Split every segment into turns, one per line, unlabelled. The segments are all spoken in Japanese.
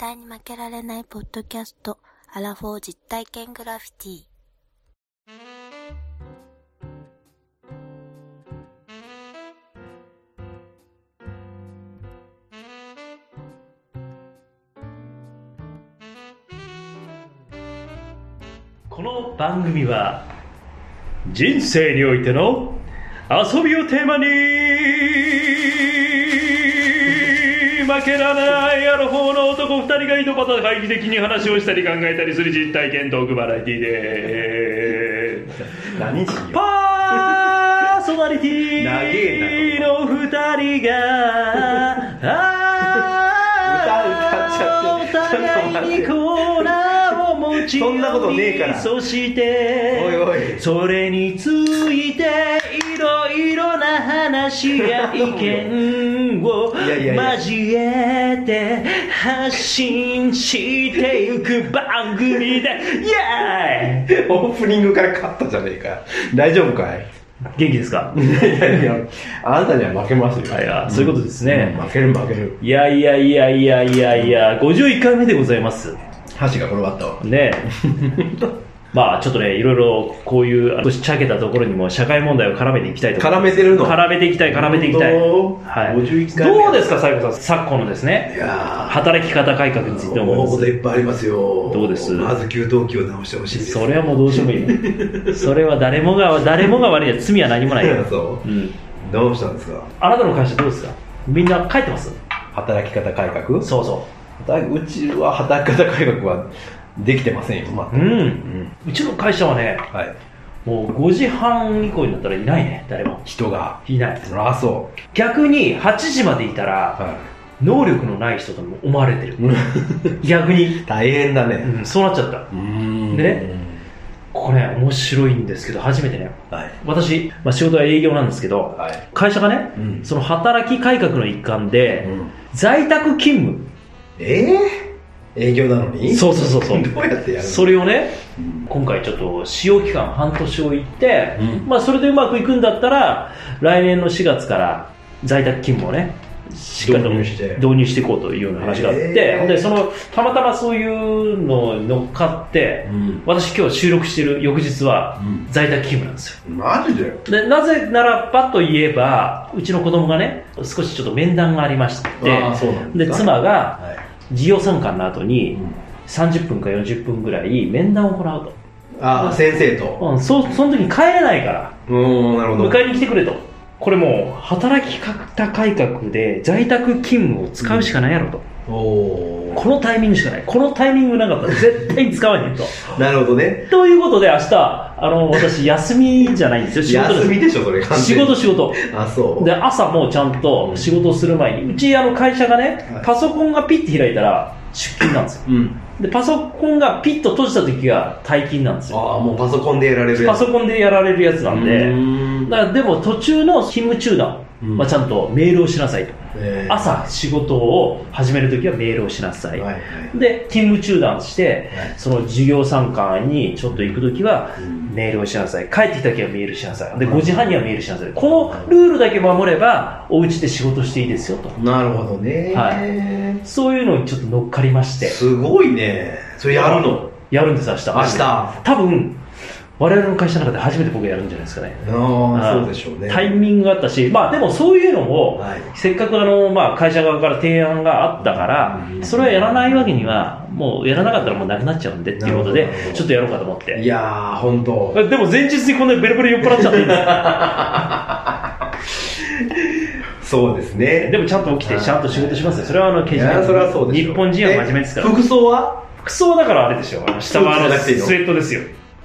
対に負けられないポッドキャスト、アラフォー実体験グラフィティ。
この番組は人生においての遊びをテーマに負けられないアラフォーの男2人が井戸端会議的に話をしたり考えたりする実体験トークバラエティで。
何しよ
パーソナリティの2人が
歌歌っちゃって
お互いにコー
そんなことねえから。
そして
おいおい。
それについていろいろな話や意見を交えて発信していく番組でイエーイ。
オープニングから勝ったじゃねえか。大丈夫かい？
元気ですか？
いやいやあなたには負けますよ。
いやそういうことですね。
うん。負ける負ける。
いやいやいやいやいやいや51回目でございます
箸が転がったわ。
ねえ。まあちょっとねいろいろこういう少しちゃけたところにも社会問題を絡めていきたいと
絡めてるの？
絡めていきたい絡めていきたい、はい、
51回目。
どうですか西郷さん昨今のです
い
ね
や
働き方改革について
ー思うこと
思い
っぱいありますよ。
どうです？
まず給湯器を直してほしいです。
それはもうどうしてもいいね。それは誰もが誰もが悪いや罪は何もないよ、
そう。
うん、
どうしたんですか？
あなたの会社どうですか？みんな帰ってます？
働き方改革？
そうそ
働うちは働き方改革はできてませんよ
う、う
全く。
ん。
うん。
うちの会社はね
はい。
もう5時半以降になったらいないね誰も。
人が。
いない。
あそ
逆に8時までいたら
うは
能力のない人とも思われてる。
い
逆に、
大変だね。
うん、そうなっちゃった。
うん。
でねここね面白いんですけど初めてね。
はい。
私、まあ、仕事は営業なんですけど
はい。
会社がね
うん。
その働き改革の一環で
うん。
在宅勤
ええ営業なのに？
そうそうそうそう。
どうやってやる
それをね
うん。
今回ちょっと使用期間半年を言って、
うん。
まあそれでうまくいくんだったら来年の4月から在宅勤務をねしっかりと
導入して。
導入していこうというような話があって、
へー。
でそのたまたまそういうのに乗っかって、
うん。
私今日収録してる翌日は
うん。
在宅勤務なんですよ。
マジで？
でなぜならばといえばうちの子供がね少しちょっと面談がありましてで妻が
はい
授業参観の後に
うん。
30分か40分ぐらい面談を行うと、
ああ先生と。
うん、そその時に帰れないから。
うんなるほど。
迎えに来てくれと。これもう働き方改革で在宅勤務を使うしかないやろと、
おお
このタイミングしかない。このタイミングなかった。ら絶対に使わへんと。
なるほどね。
ということで明日あの私休みじゃないんですよ。仕事です
休みでしょそれ完
仕事仕事。
あそう。
で朝もちゃんと仕事をする前にうちあの会社がね
はい。
パソコンがピッて開いたら出勤なんですよ。
うん。
でパソコンがピッと閉じた時が退勤なんですよ。
ああもうパソコンでやられるやつ。
パソコンでやられるやつなんで。
うん。
だからでも途中の勤務中断はちゃんとメールをしなさいと、
えー。
朝仕事を始めるときはメールをしなさい、
はいはい。
で勤務中断して、
はい。
その授業参観にちょっと行くときは
うん。
メールをしなさい。帰ってきたときはメールしなさい。で
うん。
5時半にはメールしなさい。このルールだけ守ればお家で仕事していいですよと。
なるほどね。
はそういうのにちょっと乗っかりまして。
すごいね。それやるの？
やるんです明日。
明日。
多分我々の会社の中で初めて僕やるんじゃないですかね。
あそうでしょうね。
タイミングがあったし、まあでもそういうのも、
はい。
せっかくあの、まあ会社側から提案があったから
う、ん。
それはやらないわけには、もうやらなかったらもうなくなっちゃうんでっていうことでちょっとやろうかと思っ
い
て。
やー本当。
でも前日にこんなにベロベロ酔っ払っちゃって。いいんです
そうですね。
でもちゃんと起きて、ちゃんと仕事しますよ。それはあの、
いやそれはそうでしょ
日本人は真面目ですから。
え。服装は？
服装だからあれでしょ。下はあの
ス
ウェットですよ。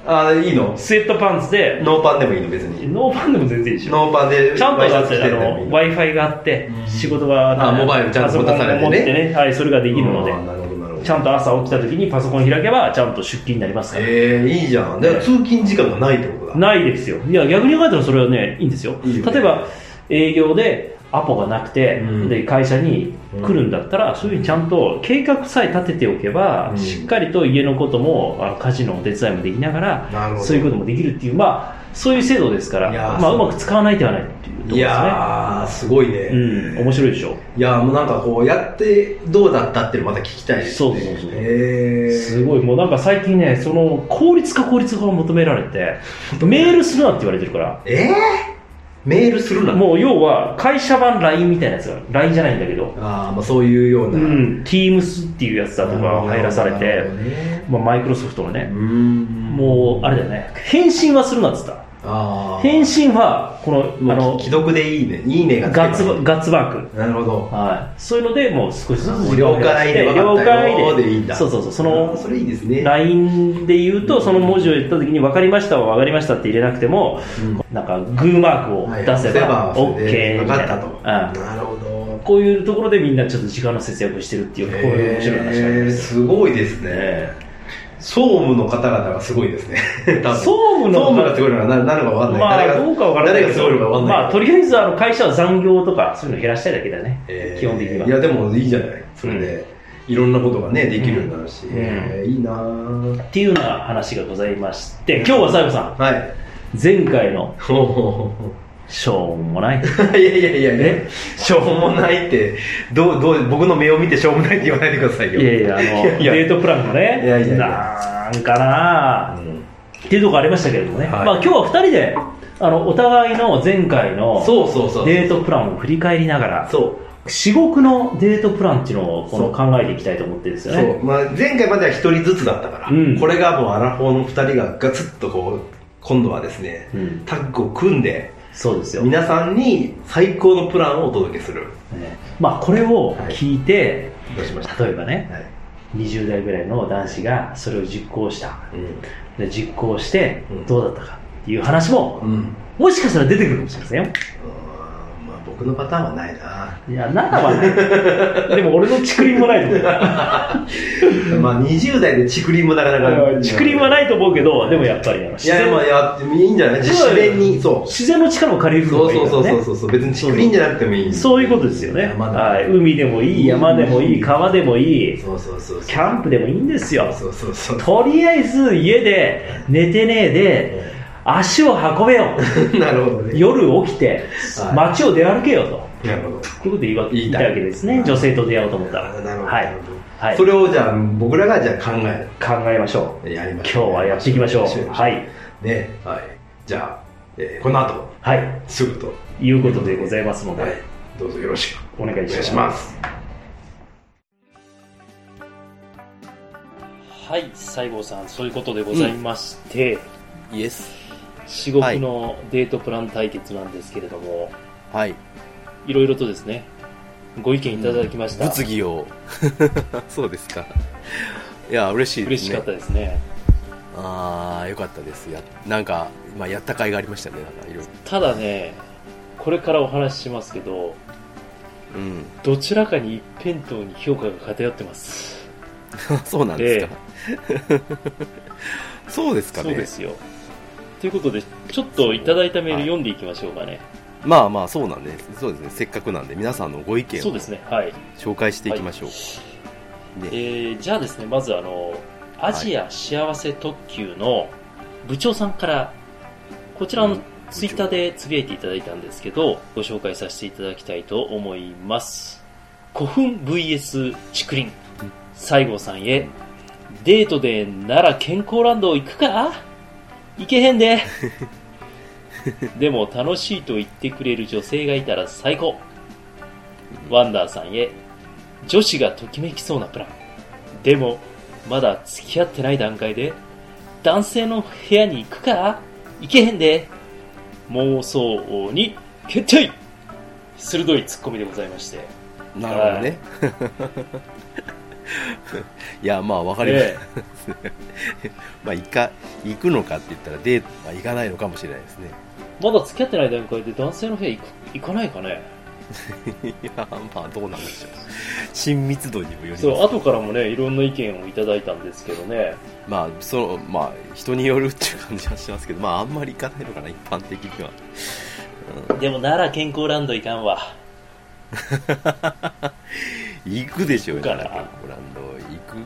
ああいいの？
スウェットパンツで、
ノーパンでもいいの別に。
ノーパンでも全然いいでしょ。
ノーパンで
ちゃんとだって、あ
ワイシャツ着ててもいい
の、
の
Wi-Fi があって、仕事が、
あモバイルちゃんと持たされてね。
はい、それができるので。
あ。ーなるほどなるほど。
ちゃんと朝起きた時にパソコン開けばちゃんと出勤になりますから。
ええいいじゃん。だから通勤時間がないってことだ。
ないですよ。いや、逆に考えたらそれはね、いいんですよ。例えば、営業でアポがなくて、
うん。
で、会社に来るんだったら、そういうふうにちゃんと計画さえ立てておけば、
うん。
しっかりと家のことも、あの家事のお手伝いもできながら、そういうこともできるっていう、まあ、そういう制度ですから、まあ、
そう。
うまく使わない手はないっていうところですね。
いやー、すごいね。
うん、面白いでしょ。
いやーもうなんかこう、やってどうだったっていうのまた聞きたいですね。
そうそうそう。すごい、もうなんか最近ね、その効率化効率化を求められて、メールするなって言われてるから、
えー、メールするな。
もう要は会社版 LINE みたいなやつが、LINE じゃないんだけど、
あーまあそういうような。
うん、Teams っていうやつだとか入らされ
な
てマイクロソフトのね
う、ん。
もうあれだよね、返信はするなっつった。返信は、この、あの、
既読でいいね。いいねが
ガッツ、ガッツマーク。
なるほど。
はい。そういうので、もう少しずつ
了解で
了解
でいいんだ。
そうそうそう。その、
それいいですね。
LINE で言うと、その文字を言った時に、分かりましたは分かりましたって入れなくても、なんか、グーマークを
はい
出せば、OK
で
みたいな。
分かったと。
うん
なるほど。
こういうところでみんなちょっと時間の節約をしてるっていう、こういう面白い話があります。
すごいですね。
え
総務の方々がすごいですね。
総務の
総務がすごいのかな何のか分かんない。
まあ、どうか分からない
誰がすごいのか分かんない。
まあ、とりあえず、あの、会社は残業とか、そういうの減らしたいだけだね。
えー
基本的には。
いや、でもいいじゃない。それで、いろんなことがね、できるようになるし。
ん
えーいいなぁ
っていうような話がございまして、今日は西郷さん、
はい。
前回の
ほうほうほ
しょうもない。
う いやいやいやいや、しょうもないって、どう、どう、僕の目を見てしょうもないって言わないでくださいよ。
いやいや、あの、
いや
デートプランがね、
いやいやいや。
なんかな。
うん。
っていうところありましたけれどもね、
はい。
まあ今日は二人で、あの、お互いの前回の。デートプランを振り返りながら、
そう。
至極のデートプランっていうのをこの考えていきたいと思ってるんですよね。
まあ、前回までは一人ずつだったから、
うん。
これがもうアラフォーの二人がガツッとこう、今度はですね、
うん。
タッグを組んで、
そうですよ。
皆さんに最高のプランをお届けする。
ねまあこれを聞いて、
どうしました？
例えばね、
はい。
20代ぐらいの男子がそれを実行した。
う
で実行して
うん
どうだったかっていう話も、
ん。うん。
もしかしたら出てくるかもしれませんよ。
まあ僕のパターンはないな。
いや、ならばね。でも俺の竹林もないと思う。
まあ20代で竹林もなかなか。
竹林はないと思うけど、でもやっぱり自然
まあやってもいいんじゃない？自然に、そう。
自然の力も借りるの
そうそうそうそうそう。別に竹林じゃなくてもいい。
そういうことですよね。はい、海でもいい、山でもいい、川でもいい、
そうそうそうそう。
キャンプでもいいんですよ。
そうそうそう。
とりあえず家で寝てねえで、足を運べよ。
なるほどね。
夜起きて
はい
街を出歩けよと。
なるほど。
こういうこと言いわ
言いたい
わけですね。女性と出会おうと思ったら。
なるほど。
はい。はい。
それをじゃあ、僕らがじゃあ考え
考えましょう。
る。やりましょう。
今日はやっていきましょう。
は。
はいい。
ね、はい。じゃあ、えーこの後、
はい。
すぐと、
いうことでございますので、
はい。どうぞよろしく
お願いしま。
しますす。
はい、西郷さん、そういうことでございまして、
イエス。
至極のデートプラン対決なんですけれども、
はい。
いろいろとですね、ご意見いただきました。
物議を。そうですか。いや、嬉しいですね。
嬉しかったですね。
ああ、よかったです。や、なんか、まあ、やった甲斐がありましたね。なんか、いろい
ただね、これからお話ししますけど、
ろ。うん。
どちらかに一辺倒に評価が偏ってます。
そうなんですか。そうですかね。
そうですよ。ということで、ちょっといただいたメール読んでいきましょうかね。
まあまあ、そうなんで、そうですね。せっかくなんで、皆さんのご意見を
そうですね、はい。
紹介していきましょう。
え
ね、
ーじゃあですね、まずあの、アジア幸せ特急の部長さんから、こちらのツイッターでつぶやいていただいたんですけど、ご紹介させていただきたいと思います。古墳 VS 竹林。西郷さんへ、デートで奈良健康ランド行くか？行けへんで。でも楽しいと言ってくれる女性がいたら最高。ワンダーさんへ、女子がときめきそうなプラン。でも、まだ付き合ってない段階で、男性の部屋に行くか行けへんで。妄想に決定鋭いツッコミでございまして。
なるほどね。いや、まあ、わかります。
え
まあ、行か、行くのかって言ったら、デートは行かないのかもしれないですね。
えまだ付き合ってない段階で男性の部屋行く行かないかね？
いや、まあ、どうなんでしょう。親密度にもよります。
そう、後からもね、いろんな意見をいただいたんですけどね。
まあ、その、まあ、人によるっていう感じはしますけど、まあ、あんまり行かないのかな、一般的には。
でも、奈良健康ランド行かんわ。
行くでしょう
かな。
奈良健康ランド。行く、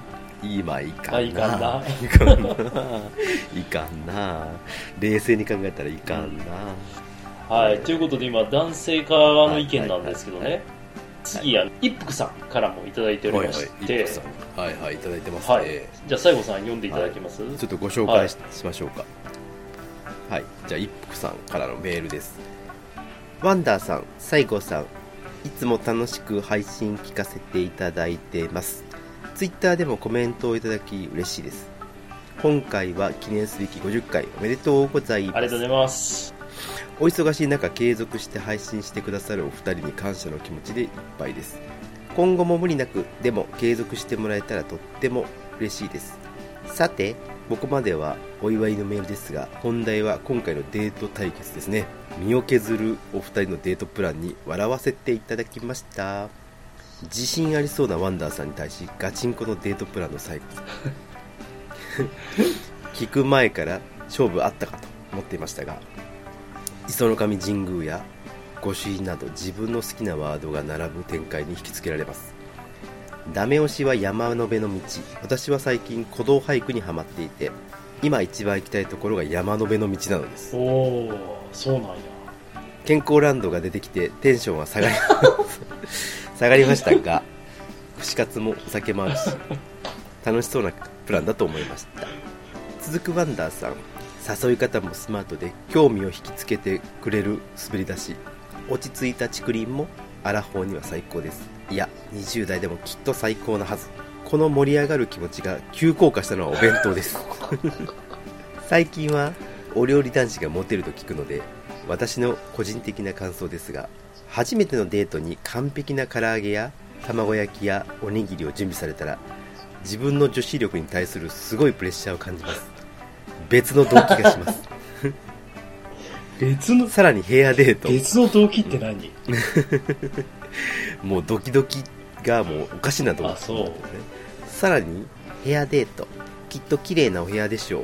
今行かんな。
あ行かんな。
行かんな。行
かんな。冷静に考えたらいかんな、
はい、ということで今、男性側の意見なんですけどね、
はいはい
次、あの一服さんからもいただいており
はいはい
まして、
はいはいいただいてますね、
はい、じゃあ、西郷さん、読んでいただけます、
ちょっとご紹介し,、ましょうか。はい。じゃあ一服さんからのメールです。ワンダーさん西郷さんいつも楽しく配信聞かせていただいてます。ツイッターでもコメントをいただき嬉しいです。今回は記念すべき50回おめでとうございます。
ありがとうございます。
お忙しい中継続して配信してくださるお二人に感謝の気持ちでいっぱいです。今後も無理なくでも継続してもらえたらとっても嬉しいです。さてここまではお祝いのメールですが本題は今回のデート対決ですね。身を削るお二人のデートプランに笑わせていただきました。自信ありそうなワンダーさんに対しガチンコのデートプランの最後 聞く前から勝負あったかと思っていましたが磯の神神宮や御朱印など自分の好きなワードが並ぶ展開に引きつけられます。ダメ押しは山の辺の道。私は最近古道俳句にはまっていて今一番行きたいところが山の辺の道なのです。
おお、そうなんや。
健康ランドが出てきてテンションは下がり 下がりましたが串カツもお酒もあるし楽しそうなプランだと思いました。続くワンダーさん誘い方もスマートで興味を引きつけてくれる滑り出し。落ち着いた竹林もアラフォーには最高ですいや20代でもきっと最高なはず。この盛り上がる気持ちが急降下したのはお弁当です。最近はお料理男子がモテると聞くので私の個人的な感想ですが初めてのデートに完璧な唐揚げや卵焼きやおにぎりを準備されたら自分の女子力に対するすごいプレッシャーを感じます。別の動機がします。
別の、
さらに部屋デート
別の動機って何？
もうドキドキがもうおかしなと思
あそう。
さらに部屋デート。きっと綺麗なお部屋でしょう。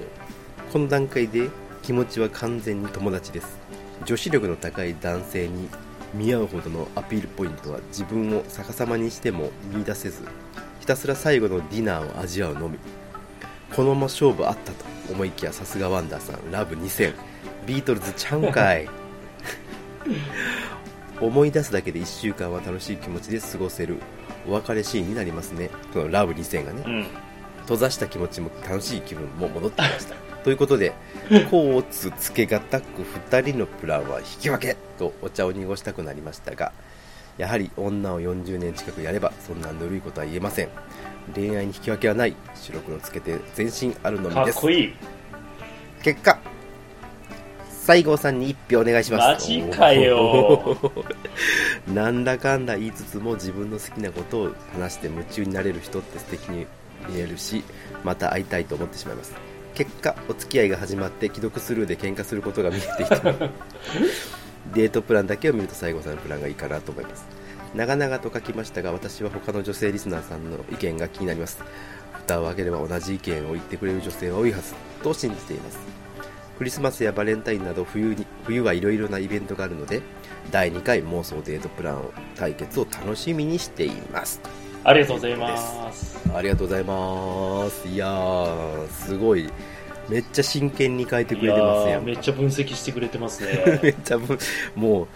この段階で気持ちは完全に友達です。女子力の高い男性に見合うほどのアピールポイントは自分を逆さまにしても見出せずひたすら最後のディナーを味わうのみ。このまま勝負あったと思いきやさすがワンダーさん。ラブ2000ビートルズちゃうんかい 思い出すだけで1週間は楽しい気持ちで過ごせるお別れシーンになりますね。このラブ2000がね。
うん。
閉ざした気持ちも楽しい気分も戻ってきました。ということで甲乙つけがたく2人のプランは引き分けとお茶を濁したくなりましたがやはり女を40年近くやればそんなぬるいことは言えません。恋愛に引き分けはない。白黒つけて全身あるのみです。
こいい。
結果西郷さんに1票お願いします
マジかよ
なんだかんだ言いつつも自分の好きなことを話して夢中になれる人って素敵に見えるしまた会いたいと思ってしまいます結果お付き合いが始まって既読スルーで喧嘩することが見えていてデートプランだけを見ると西郷さんのプランがいいかなと思います長々と書きましたが私は他の女性リスナーさんの意見が気になります蓋を開ければ同じ意見を言ってくれる女性は多いはずと信じていますクリスマスやバレンタインなど冬に冬はいろいろなイベントがあるので第2回妄想デートプラン対決を楽しみにしています。
ありがとうございます。
ありがとうございます。いやーすごい。めっちゃ真剣に書いてくれてますやん。
いやーめっちゃ分析してくれてます
め
ね。
っちゃぶもう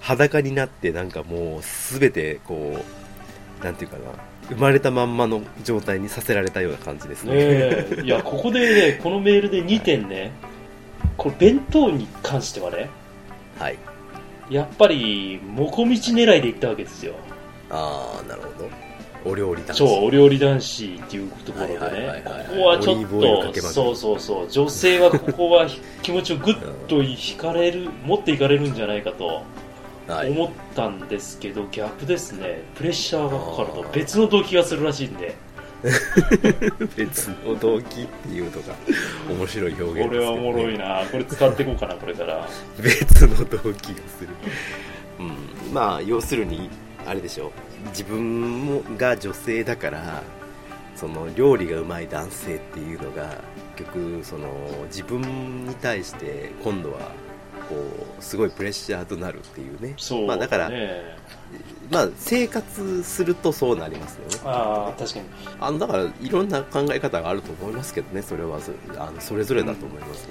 裸になってなんかもう全てこうなんていうかな。生まれたまんまの状態にさせられたような感じです
ね。
ね
え。いや、ここでね、このメールで2点ね、これ弁当に関してはね、
はい。
やっぱり、もこみち狙いで行ったわけですよ。
ああなるほど。お料理男子。
そう、お料理男子っていうところで
はいはい
ね
はいはい、
ここはちょっと、そうそうそう、女性はここは気持ちをぐっと引かれる、持っていかれるんじゃないかと
はい。
思ったんですけど、逆ですね、プレッシャーがかかると別の動機がするらしいんで、
別の動機っていうのが面白い表現ですね、
これはおもろいな、これ使っていこうかな、これから。
別の動機がする、うん、まあ要するにあれでしょ。自分もが女性だからその料理がうまい男性っていうのが結局その自分に対して今度はこうすごいプレッシャーとなるっていうね。
そう、
まあ、だから、
ね
まあ、生活するとそうなりますよね。
ああ、確かに。
あのだからいろんな考え方があると思いますけどねそれはそあのそれぞれだと思います、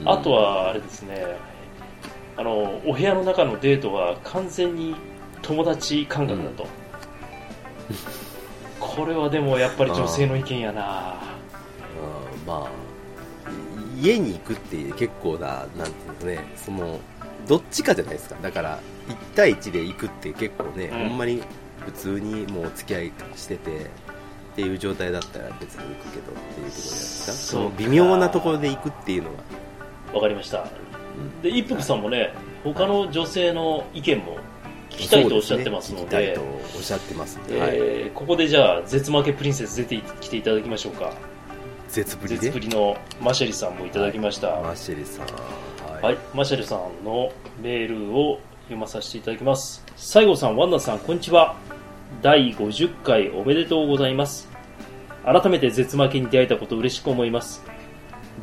うん。
あとは、あれですね、あの、お部屋の中のデートは完全に友達感覚だと。これはでもやっぱり女性の意見やな。
あーまあ家に行くって結構ななんていうのねそのどっちかじゃないですか。だから1対1で行くって結構ね、
うん。
ほんまに普通にもうお付き合いしててっていう状態だったら別に行くけどっていうところじゃないですか。
そう
の微妙なところで行くっていうのは、
わかりました。
うん。
で、一服さんもね、他の女性の意見も聞きたいとおっしゃってますの
で。すね聞きたい
で、
とおっしゃってますんで、はい、
えーここでじゃあ、絶負けプリンセス出てきていただきましょうか。
絶ぶりで？
絶ぶりのマシェリさんもいただきました。
マシェリさんはい、
マシェルさんのメールを読まさせていただきます。西郷さん、ワンナさん、こんにちは。第50回おめでとうございます。改めて絶負けに出会えたこと嬉しく思います。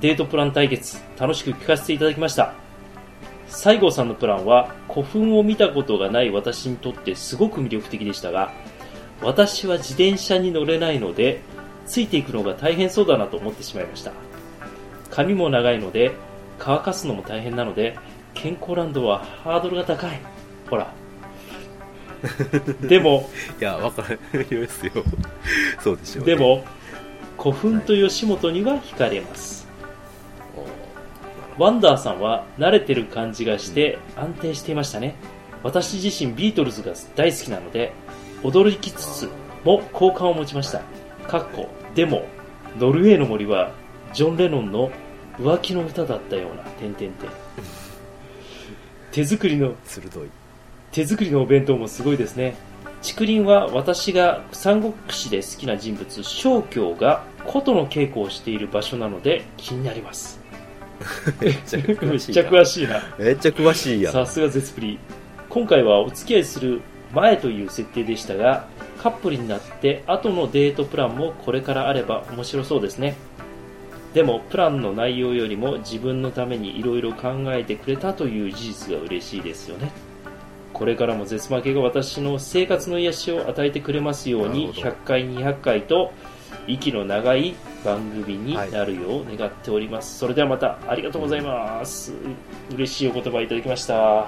デートプラン対決、楽しく聞かせていただきました。西郷さんのプランは古墳を見たことがない私にとってすごく魅力的でしたが、私は自転車に乗れないので、ついていくのが大変そうだなと思ってしまいました。髪も長いので、乾かすのも大変なので、健康ランドはハードルが高い。ほら。でも、
いやわかりますよそうでしょう、ね、
でも、古墳と吉本には惹かれます。ワンダーさんは慣れてる感じがして安定していましたね。私自身ビートルズが大好きなので、驚きつつも好感を持ちました。かっこ、でも、ノルウェーの森はジョン・レノンの浮気の歌だったような、点々点。手作りの
鋭い。
手作りのお弁当もすごいですね。竹林は私が三国志で好きな人物小京が琴の稽古をしている場所なので気になります。
めっちゃ
め
詳しい
な。
めっちゃ詳しいやん。
さすが絶プリ。今回はお付き合いする前という設定でしたがカップルになって後のデートプランもこれからあれば面白そうですねでもプランの内容よりも自分のためにいろいろ考えてくれたという事実が嬉しいですよね。これからも絶負けが私の生活の癒しを与えてくれますように
なるほど。
100回200回と息の長い番組になるよう願っております、それではまたありがとうございます、嬉しいお言葉いただきました。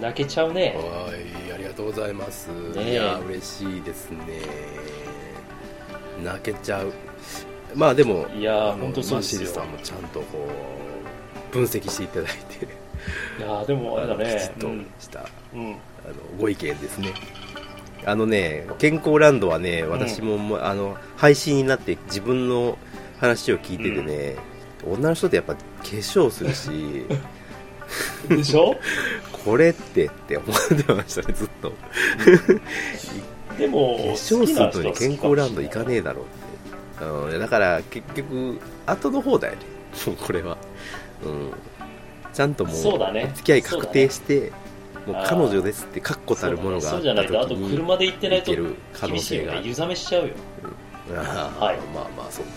泣けちゃうね。
はいありがとうございます、
ねえ。
いや嬉しいですね。泣けちゃうまあでも
いや本当そうですよ。
さんもちゃんとこう分析していただいて。
いやーでもあれだ
きち
ね
っとした、
うん、うん
あのご意見ですね。あのね健康ランドはね私ももう、あの配信になって自分の話を聞いててね、女の人ってやっぱ化粧するし。
でしょ？
これってって思ってましたねずっと。
でも
化粧するのに健康ランド行かねえだろうって、うん、だから結局後の方だよね。も うこれは、うん、ちゃんともう
そうだね。
お付き合い確定して、もう彼女ですって確固たるものがあ
そう
った
じゃないとあと
時に
車で行ってないと厳しいよね。湯冷めしちゃうよ。
あー
はい。
まあまあそうね。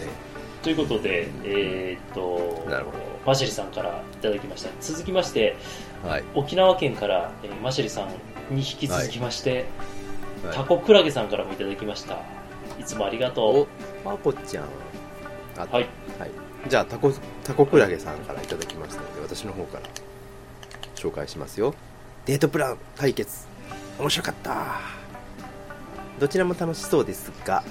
ということでえーっと
なるほど。
マシェリさんからいただきました。続きまして
はい、
沖縄県から、えーマシェリさんに引き続きまして、
はい。
タコクラゲさんからもいただきましたいつもありがと
おまこちゃん。
はい。
はい、じゃあタコタコクラゲさんからいただきましたので私の方から紹介しますよ。デートプラン対決。面白かった。どちらも楽しそうですが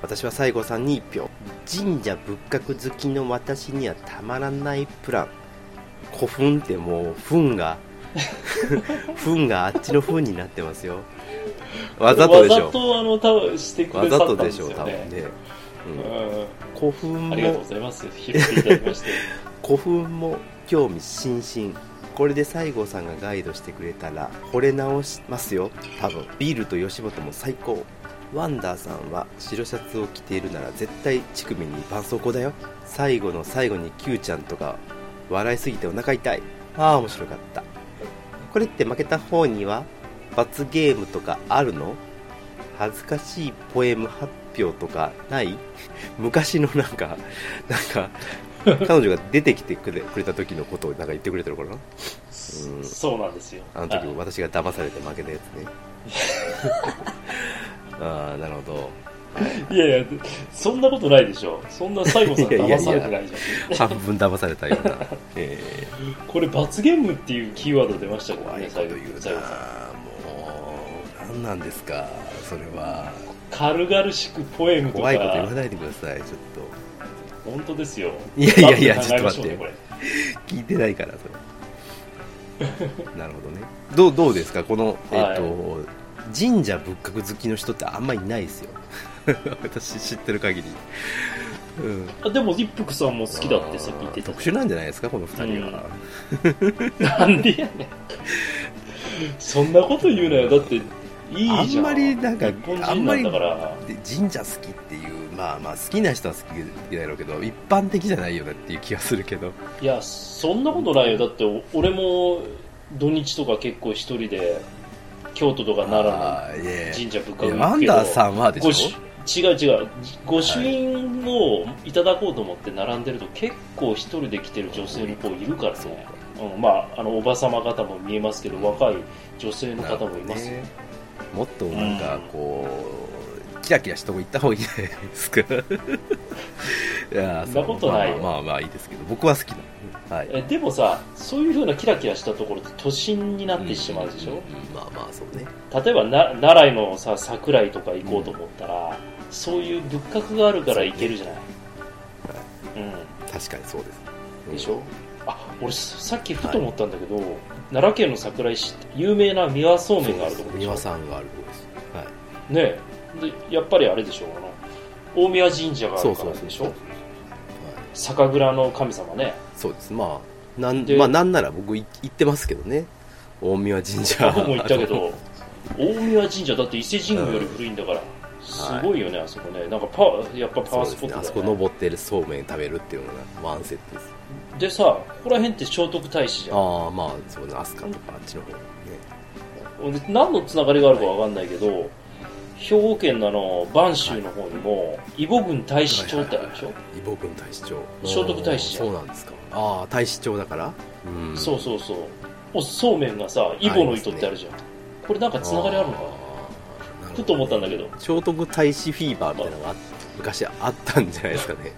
私は西郷さんに1票。神社仏閣好きの私にはたまらないプラン。古墳ってもう糞が 糞があっちの糞になってますよ わざとでしょ。
わざとあの多分してく
わ
ださったんで
ざとですしょ
よね
多分ね、うん、
うん。
古墳
ありがとう
も
ございます。拾っていただきまして。
古墳も興味津々。これで西郷さんがガイドしてくれたら惚れ直しますよ。多分。ビールと吉本も最高。ワンダーさんは白シャツを着ているなら絶対乳首に絆創膏だよ。最後の最後に Q ちゃんとか笑いすぎてお腹痛い。ああ面白かった。これって負けた方には罰ゲームとかあるの？恥ずかしいポエム発表とかない？昔のなんか なんか彼女が出てきてくれくれた時のことをなんか言ってくれてるのかな？うん。
そうなんですよ。
あの時
はい。
私が騙されて負けたやつね。ああなるほど。
い。やいや、そんなことないでしょ。そんな西郷さん騙されてないじゃん。
半分騙されたような、え
これ罰ゲームっていうキーワード出ました
ー、
けど
怖い
ね、西
こと言う。なんですかそれは。
軽々しくポエムとか。
怖いこと言わないでくださいちょっ
本当ですよ。
いやいやいやちょっと待って聞いてないからそれ。なるほどね。どうどうですかこの、えっと神社仏閣好きの人ってあんまりいないですよ。私知ってる限り、うん、
あでも、一服さんも好きだってさっき言ってた。
特殊なんじゃないですかこの二人は、
なんでやねん。そんなこと言うなよ。だって、いい。
あんまりなんか
日本人なんだから。
で神社好きっていうまあまあ好きな人は好きだろうけど一般的じゃないよねっていう気がするけど
いや、そんなことないよ。だって、お俺も土日とか結構一人で、京都とか奈良の神社仏閣行くけど
ワンダーさんはで
ご
し
し違う違う。御朱印をいただこうと思って並んでると結構一人で来てる女性の子いるからね。うん、まあ、あの、おばさま方も見えますけど、若い女性の
ょ
方もいますよ。
ねもっとなんかこう、キラキラしたとこ行った方がいいじゃないですか。いや
そんなことないよ。
まあまあまあまあいいですけど僕は好きだはい。
えでもさ、そういう風なキラキラしたところって都心になってしまうでしょ、
んんまあまあそうね。
例えばな奈良のさ桜井とか行こうと思ったら、そういう仏閣があるから行けるじゃない、
確かにそうです
うん、でしょ？あ俺さっきふと思ったんだけど、奈良県の桜井市って有名な三輪そうめんがあるところでしょ
庭さんがあるとこですはい
ね。えでやっぱりあれでしょあの大宮神社があ
そう
るからでしょ。酒蔵の神様ね。
そうです。まあなん
で
まあなんなら僕い行ってますけどね。大宮神社。
僕も行ったけど大宮神社だって伊勢神宮より古いんだから、すごいよねあそこね。なんかパやっぱパワースポットだよ、ね、
ね。あそこ登ってるそうめん食べるっていうのがワンセットです
でさここら辺って聖徳太子じゃん。
ああまあそうね飛鳥とかあっちの方ね。
で何のつながりがあるかわかんないけど、兵庫県のあの播州の方にも伊保郡太子町ってあるでしょ、
伊保郡太子町。
聖徳太子じゃん。
そうなんですか。ああ太子町だから？うん。
そうそうそう。おそうめんがさ伊保の糸ってあるじゃん、これなんかつながりあるのかな？ふと思ったんだけど。
聖徳太子フィーバーみたいなのがあ昔あったんじゃないですかね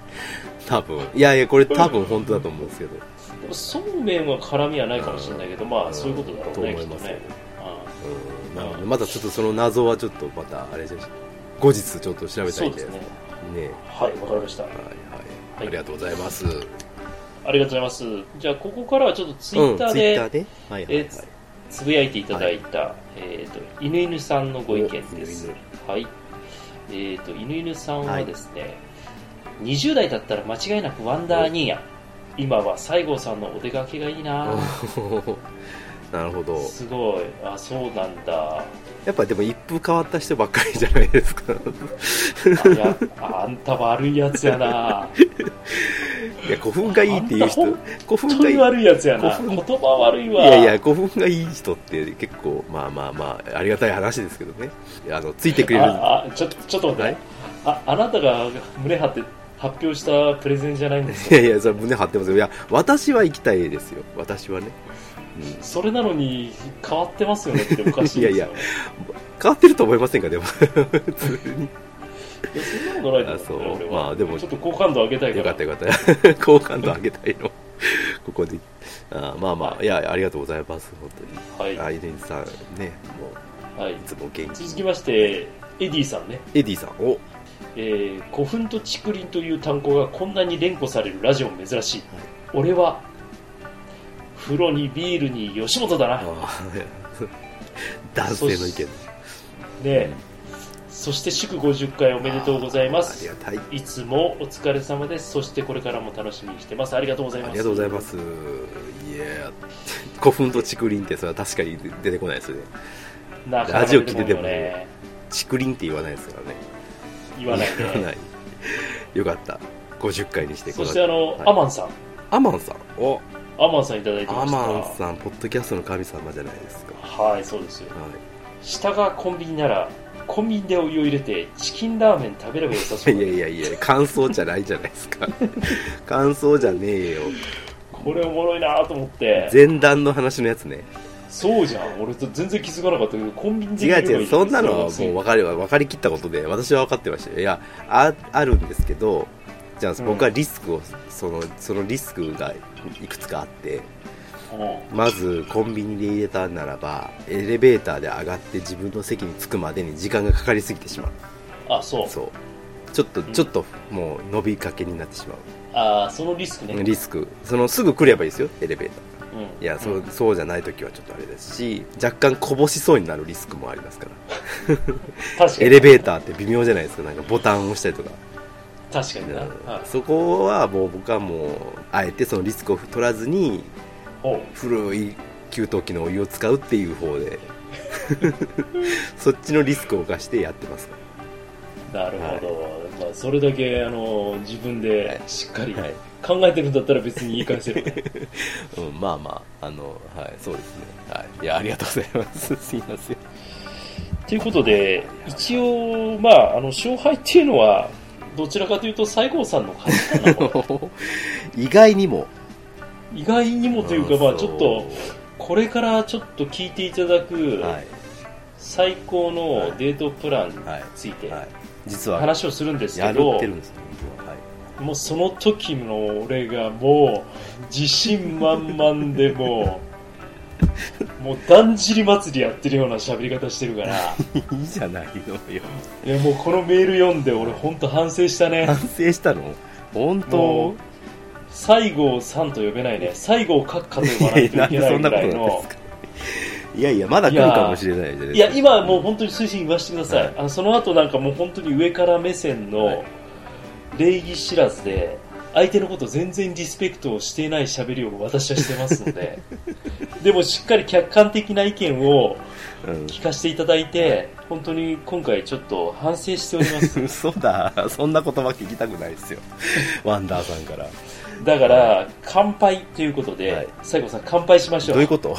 多分。いやいやこれ多分本当だと思うんですけど。
でもそうめんは絡みはないかもしれないけど、まあそういうことだろうね、
と思いますよ。
きっとね。
うん。なるほどまだちょっとその謎はちょっとまたあれじゃ後日ちょっと調べた
そ
いうで
ですすね。
ね。
はい、わかりました。
はいはい。
はい。
ありがとうございます。
ありがとうございます。じゃあ、ここからはちょっとツイ
うん
ッターで？つぶやいていただいた、えっ、と、犬犬さんのご意見です。はい。えっ、と、犬犬さんはですね、20代だったら間違いなくワンダーニーヤ。今は西郷さんのお出かけがいいな
なるほど
すごい。あ、そうなんだ。
やっぱでも一風変わった人ばっかりじゃないですか
あいや、あんた悪いやつやな。
いや古墳がいいっていう人古墳がいい
悪いやつやな。
古
言
墳
葉悪いわ。
いやいや、古墳がいい人って結構、まあまあまあ、ありがたい話ですけどね。あの、ついてくれる。
ああちょちょっと待って、
はい
ああなたが胸張って発表したプレゼンじゃないんですか
いやいや、それ胸張ってますよ。いや、私は行きたいですよ。私はね。うん。
それなのに変わってますよねっておかしいですよ、ね、
いやい変わってると思いませんか、でも。普通に。
いやそんなことないと思う
あそう
俺は、
まあでも
ちょっと好感度上げたいから
よかったよかった。好感度上げたいの。ここで。あまあまあ、いや、ありがとうございます。本当に。
はい、
アイデンさん、ね、も
はい、
う、いつも元気に。
続きましてエディさんね、
エディさん、お
えー古墳と竹林という単語がこんなに連呼されるラジオも珍しい、俺は風呂にビールに吉本だな
男性の意見。
えそして祝50回おめでとうございま
あ
す
い。
いつもお疲れ様ですそしてこれからも楽しみにしてますありがとうございます
ありがとうございます。いや古墳と竹林ってそれは確かに出てこないですよね。ラジオ聞いてても竹林って言わないですからね。
言わないね
言わない。よかった。50回にして。
そしてあの、
はい
アマンさん
アマンさん？お
アマンさんいただいてま
ア
した
マンさん、ポッドキャストの神様じゃないですか。
はいそうですよ
はい。
下がコンビニならコンビニでお湯を入れてチキンラーメン食べればよさそうだ
いやいやいや感想じゃないじゃないですか 感想じゃねえよ
これおもろいなと思って
前段の話のやつね
そうじゃん。俺と全然気づかなかったけどコンビニで
違う違うそんなのはもう分かり分かりきったことで私は分かってましたよ。いやああるんですけどじゃあ
うん。
僕はリスクを、そのそのリスクがいくつかあって
うん。
まずコンビニで入れたならばエレベーターで上がって自分の席に着くまでに時間がかかりすぎてしまう。
あそう。
そう。ちょっと
ん。
ちょっともう伸びかけになってしまう。
ああそのリスクね。
リスク。そのすぐ来ればいいですよエレベーター。
うん
いやそうそうじゃない時はちょっとあれですし若干こぼしそうになるリスクもありますから。
確かに。
エレベーターって微妙じゃないですか。なんかボタンを押したりとか。
確かにな、
そこはもう僕はもうあえてそのリスクを取らずに古い給湯器のお湯を使うっていう方で。そっちのリスクを冒してやってます
なるほど、まあ、それだけあの自分でしっかり
はい
考えてるんだったら別に言い返せる、
うん、まあまああのはいそうですね。はい。いやありがとうございます。すいません。
ということで一応まああの勝敗っていうのはどちらかというと西郷さんの勝ちかなこ
意外にも。
れ意外にもというかまあちょっと
そ
これからちょっと聞いていただく
うはい。
最高のデートプランについて話をするんですけ
や
ど、
ってるんです本当は。はい
もうその時の俺がもう自信満々でもうもうだんじり祭りやってるような喋り方してるから。
いいじゃないのよ。
いやもうこのメール読んで俺本当反省したね。
反省したの？本
も
当
う西郷さんと呼べないね。西郷閣下と呼ばないといけないぐらいの。
いやいやまだ来るかもしれないじゃないですか。
いや今はもう本当に推進言わせてください、
はい
あのその後なんかもう本当に上から目線
はい。
の礼儀知らずで相手のこと全然リスペクトをしていない喋りを私はしてますので でもしっかり客観的な意見を
うん。
聞かせていただいて本当に今回ちょっと反省しております。
嘘だ。そんな言葉聞きたくないですよ。ワンダーさんから。
だから乾杯ということで、
はい。
西郷さん乾杯しましょう。
どういうこと？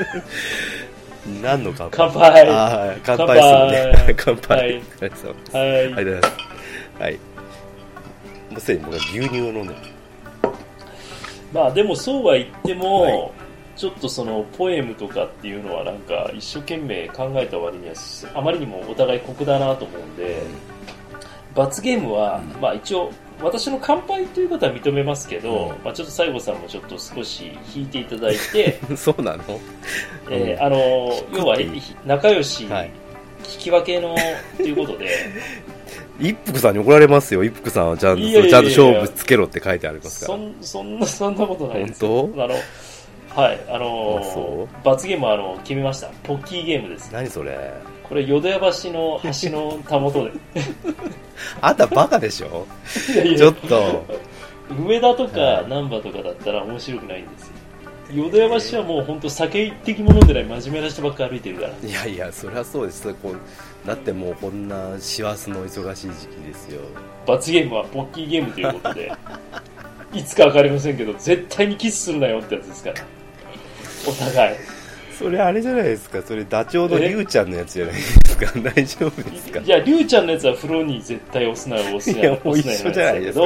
何の乾杯？
乾杯。
乾杯するね。乾杯、
はい。はい。
ありがとうございます。はいもうすでに僕は牛乳を飲んでます
まあでもそうは言っても、
はい
ちょっとそのポエムとかっていうのはなんか一生懸命考えた割にはあまりにもお互い酷だなと思うんで、罰ゲームは、まあ一応私の乾杯ということは認めますけど、
うん
まあちょっと西郷さんもちょっと少し引いていただいて、
そうなの
えーあの要は仲良し、
はい
引き分けのということで
一服さんに怒られますよ。一服さんはちゃんと
いやいやいや
ちゃんと勝負つけろって書いてありますから。
そんそんなそんなことないです
本当？
あのはいあの
あそ
罰ゲームはあの決めました。ポッキーゲームです。
何それ？
これ淀屋橋の橋のたもとで。
あんたバカでしょ？
いやいや。
ちょっと。
梅田とか
はい
難波とかだったら面白くないんですよ淀屋橋はもう本当酒一滴も飲んでない真面目な人ばっか歩いてるから
いやいやそりゃそうですこうだってもうこんな師走の忙しい時期ですよ
罰ゲームはポッキーゲームということでいつか分かりませんけど絶対にキスするなよってやつですからお互い
それあれじゃないですかそれダチョウのリュウちゃんのやつじゃないですか大丈夫ですか
いやりゅうちゃんのやつは風呂に絶対押すなよ押すなよ押すなよ
じゃないですか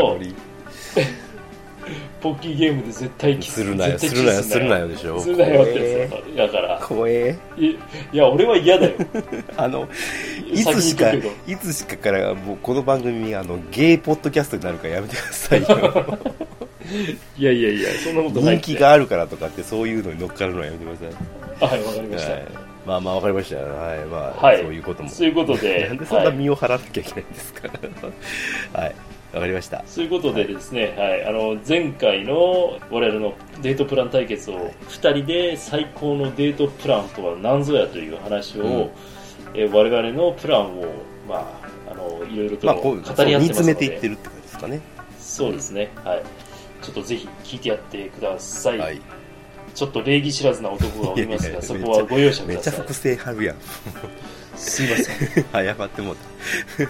ポッキーゲームで絶対キス
するなよするなよするなよでしょ。
するなよってだから。
怖え
いいや俺は嫌だよ。
あのいつしかいつしかからもうこの番組あのゲイポッドキャストになるからやめてくださいよ。
いやいやいやそんなことない
人気があるからとかってそういうのに乗っかるのはやめてくだ
はいわかりました、
さい、はい、まあまあわかりました。はい。まあ、
はい。
そういうことも。
そういうことで。
なんでそんな
はい。
身を払わなきゃいけないんですか。はいわかりました。
そういうことでですね、はい、あの前回の我々のデートプラン対決を2人で最高のデートプランとは何ぞやという話を、
うん。
えー我々のプランを、まあ、あのいろいろと語り合ってますので、
煮詰めていってるって感じですかね。
そうですね、はい、ちょっとぜひ聞いてやってください、
はい。
ちょっと礼儀知らずな男がおります
いやいや
がそこはご容赦ください。
めっちゃ複製貼るやん。
すいません。
謝ってもうた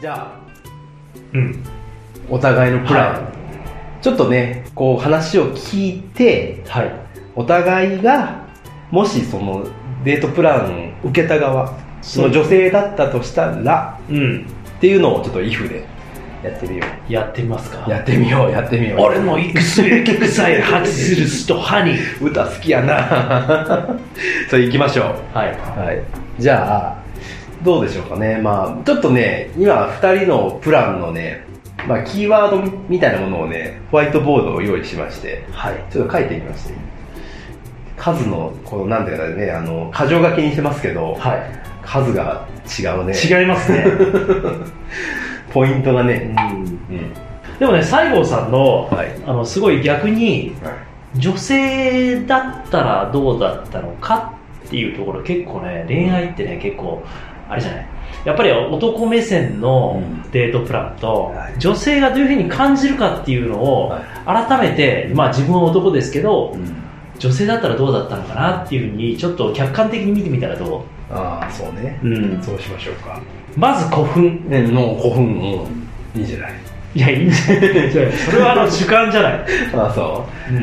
じゃあ
うん。
お互いのプラン、
は
ちょっとねこう話を聞いて
はい。
お互いがもしそのデートプラン受けた側その女性だったとしたら
うん。
っていうのをちょっと if でやってみよ
やってみますか？
うやってみようやってみよう。
俺の育成臭い 発するストハニー。
歌好きやな。それ行きましょう。
はい。
はい、じゃあどうでしょうかね。まあちょっとね今2人のプランのね、まあ、キーワードみみたいなものをねホワイトボードを用意しまして
はい。
ちょっと書いてみまして。数のこのなんていうかねあの箇条書きにしてますけど、
は
数が違うね。
い違いますね。
ポイントがね。
うん。
うん。
でもね西郷さんの,、
はい。
あのすごい逆に女性だったらどうだったのかっていうところ結構ね恋愛ってね結構あれじゃない？やっぱり男目線の
うん。
デートプランと、
はい。
女性がどういうふうに感じるかっていうのを
はい。
改めて、まあ自分は男ですけど
うん。
女性だったらどうだったのかなっていうふうにちょっと客観的に見てみたらど
ああそうね。
う、うん、
そうしましょうか。
まず古墳。
ねの古墳うんいいじゃない？
いやいいんじゃない。それはあの 主観じゃない、
ああそ
う。ん。
う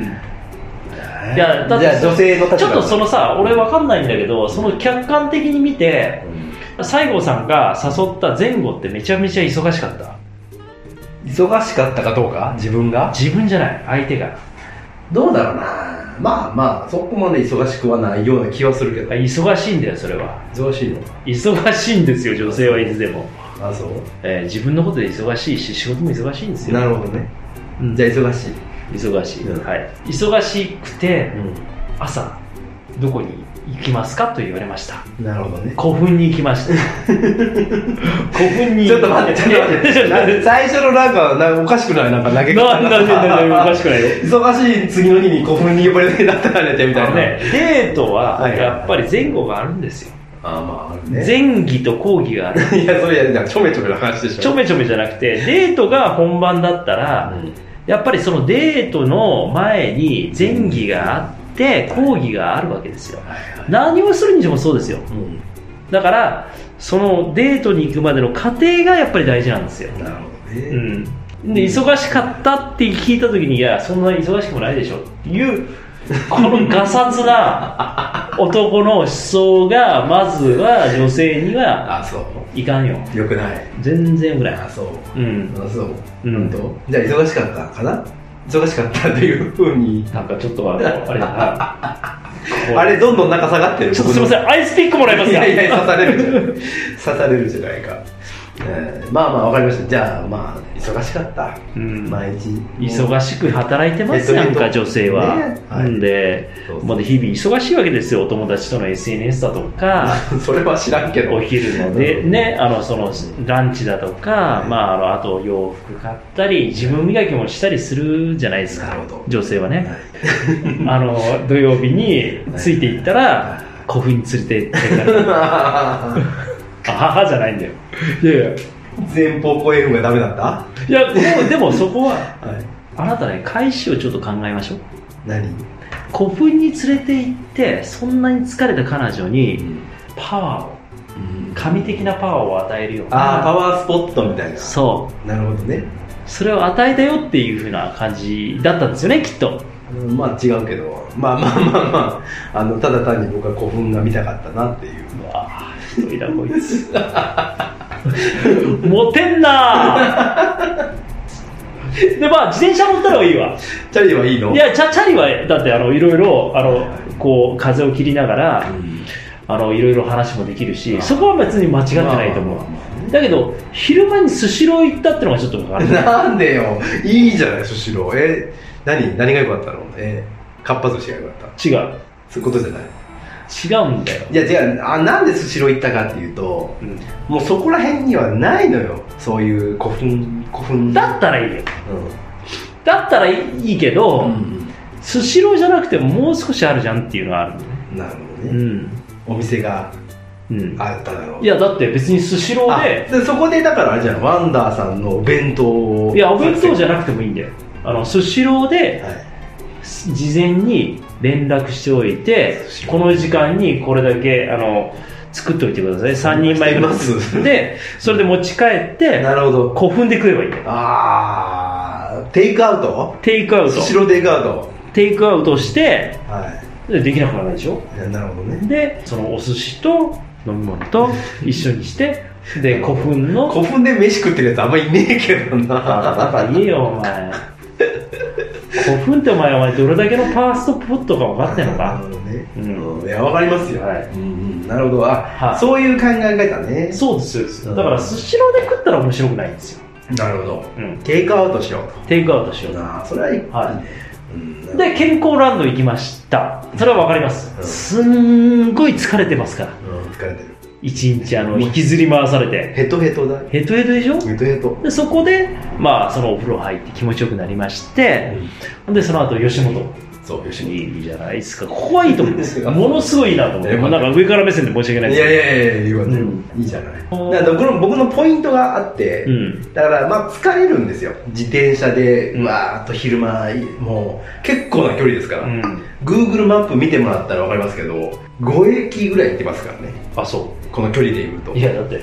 いやだって
じゃあ女性の立場
ちょっとそのさ、俺わかんないんだけど、その客観的に見て、
うん
西郷さんが誘った前後ってめちゃめちゃ忙しかった。
忙しかったかどうか？自分が？
自分じゃない、相手が。
どうだろうな。まあまあそこまで忙しくはないような気はするけど。
忙しいんだよ、それは。
忙しいの
忙しいんですよ、女性はいつでも。
あそう？
えー自分のことで忙しいし、仕事も忙しいんですよ。
なるほどね。
うん。
じゃあ忙しい。
忙しい、
うん。
はい。忙しくて、
う
朝、どこに？行きますかと言われました。
んなるほどね
古墳に行きました。古墳に
ちょっと待ってちょっと待ってな最初のなんかなんかおかしくない？なんか投げ
なんなんおかしくないよ。
忙しい次の日に古墳に呼ばれてだったらねてみたいな
ね、デートは
はいはい
やっぱり前後があるんですよ。
ああまああるね
前儀と後儀がある。
いやそれやちょめちょめの話でしょ
ちょめちょめじゃなくて、デートが本番だったら、
うん
やっぱりそのデートの前に前儀があって、後儀があるわけですよ。何をするにしてもそうですよ。
うん
だから、そのデートに行くまでの過程がやっぱり大事なんですよ。
なるほどね
うん。で、忙しかったって聞いた時に、いや、そんなに忙しくもないでしょっていう、このガサツな 男の思想が、まずは女性には
あそう
いかんよ。
よくない
全然ぐらい。
あそう
うん。
あそう
うん
じゃあ忙しかったかな？忙しかったっていうふうに
なんかちょっとあの、あれだな。
あれどんどん中下がってる。
ちょっとすいません、アイスピックもらえますか
いやいや刺されるじゃん刺されるじゃないか、えーまあまあわかりました。じゃあまあ忙しかった、
うん。
毎日。
忙しく働いてますやんか、
えっと？
女性は。
ね。はい。
んでまだ日々忙しいわけですよ、お友達との SNS だとか。
それは知らんけど。
お昼ので、ね、あのそのランチだとか、
はい。
まあ、あのあと洋服買ったり自分磨きもしたりするじゃないですか。女性はね、
はい。
あの土曜日についていったら古墳に連れてってから あははじゃないんだよ いやいや。
前方後円墳がダメだった？
いやでもでもそこは
はい。
あなたね返しをちょっと考えましょう。
何？
古墳に連れて行ってそんなに疲れた彼女にパワーを神的なパワーを与えるような。
ああパワースポットみたいな。
そう。
なるほどね。
それを与えたよっていう風な感じだったんですよねきっと。
うんまあ違うけど。まあまあまあまあ。あのただ単に僕は古墳が見たかったなっていう。
うわあ太いなこいつ モテんな。でまあ自転車乗ったらいいわ。
チャリはいいの？
いやチャチャリはだってあのいろいろあのこう風を切りながら
うん。
あのいろいろ話もできるし
あ。
そこは別に間違ってないと思う。だけど昼間にスシロー行ったってのがちょっと分かる。
なんでよ。いいじゃないスシロー。え何？何が良かったの？えかっぱ寿司が良かった？
違う。
そういうことじゃない？
違うんだよ、
いや違う。あなんでスシロー行ったかっていうと
うん。
もうそこら辺にはないのよ。そういう古墳古墳。
だったらいいよ。
う
だったらいいけど、
ん、うん。
スシローじゃなくてももう少しあるじゃんっていうのがあるのね。
なるほどね、
うん、
お店が
うん、
あっただろう。
いやだって別にスシロー
あ
で
でそこでだからあれじゃん。ワンダーさんのお弁当。を
いやお弁当じゃ
な
なくてもいいんだよ。あのスシローで
はい。
事前に連絡しておいてこの時間にこれだけあの作っておいてください。3人前ぐらいでそれで持ち帰って
なるほど。
古墳で食えばいい。
ああテイクアウト？
テイクアウト。
スシローテイクアウト。
テイクアウトして
はい。
でできなくならないでしょ？
なるほどね。
でそのお寿司と飲み物と 一緒にしてで古墳の
古墳で飯食ってるやつあんまりいねえけど
あ
な
なんか言えよお前 古墳ってお前お前どれだけのファーストポットか分かってんの
な
か？
るほどね、
うん。
いやわかりますよ、
はい。
うん。うん、なるほど。あ、
はい。
そういう考え方ね。
そうですそうです。
うん
だからスシローで食ったら面白くないんですよ、
なるほど。
うん、
テイクアウトしよう
テイクアウトしよう。
となあそれはいいね、
は
うん、
で健康ランド行きました。それは分かります、
うん。
すんごい疲れてますから。
うん、疲れてる
一日あの引きずり回されて。
ヘトヘトだ。
ヘトヘトでしょ？
ヘトヘト。
でそこでまあそのお風呂入って気持ちよくなりまして、でその後吉本
そう吉
いいじゃないですか。ここはいいと思うんですよ。ものすごいいいなと思
った
もうなんか上から目線で申し訳ないです。
いやいやいやいや言わ。ない、
うん。
いいじゃない。僕の僕のポイントがあって、
うん。
だからまあ疲れるんですよ。自転車でわーっと昼間もう結構な距離ですから、
うん。
Google マップ見てもらったら分かりますけど5駅ぐらい行ってますからね。
あそ
この距離で言うと。
ういやだって。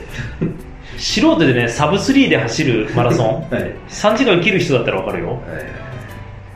素人でねサブ3で走るマラソン。
はい、はい
3時間切る人だったら分かるよ。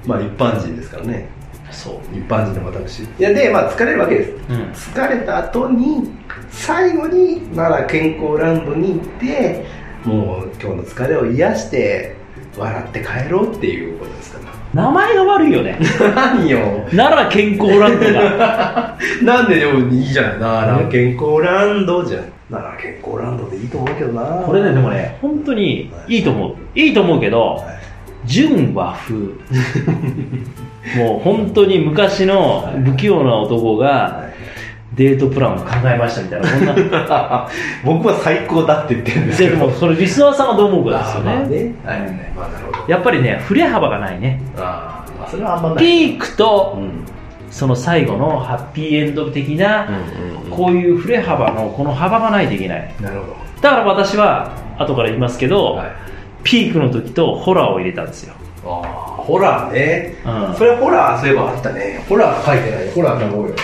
まあ一般人ですからね
そう
一般人の私いやでまあ疲れるわけです。
うん。
疲れた後に最後に奈良健康ランドに行ってもう今日の疲れを癒して笑って帰ろうっていうことですか
名前が悪いよね。
ら何よ。
奈良健康ランドが。
なんででもいいじゃない奈良健康ランドじゃん。奈良健康ランドでいいと思うけどな。
これねでもね本当にいいと思う。いいと思うけど
はい。
純和風 もう本当に昔の不器用な男が
はい
デートプランを考えましたみたいなこんな。
僕は最高だって言ってるんですけど。
でもそれリスナーさんがどう思うかですよね。やっぱりね振れ幅がないね。
あーまあそれはあんまない。
ピークと
うん。
その最後のハッピーエンド的なこういう振れ幅のこの幅がないといけない。
なるほ
だから私は後から言いますけど、
どはい。
ピークの時とホラーを入れたんですよ、
ああホラーね。
うん。
それホラーそういえばあったね。ホラー書いてないホラー書こうよ。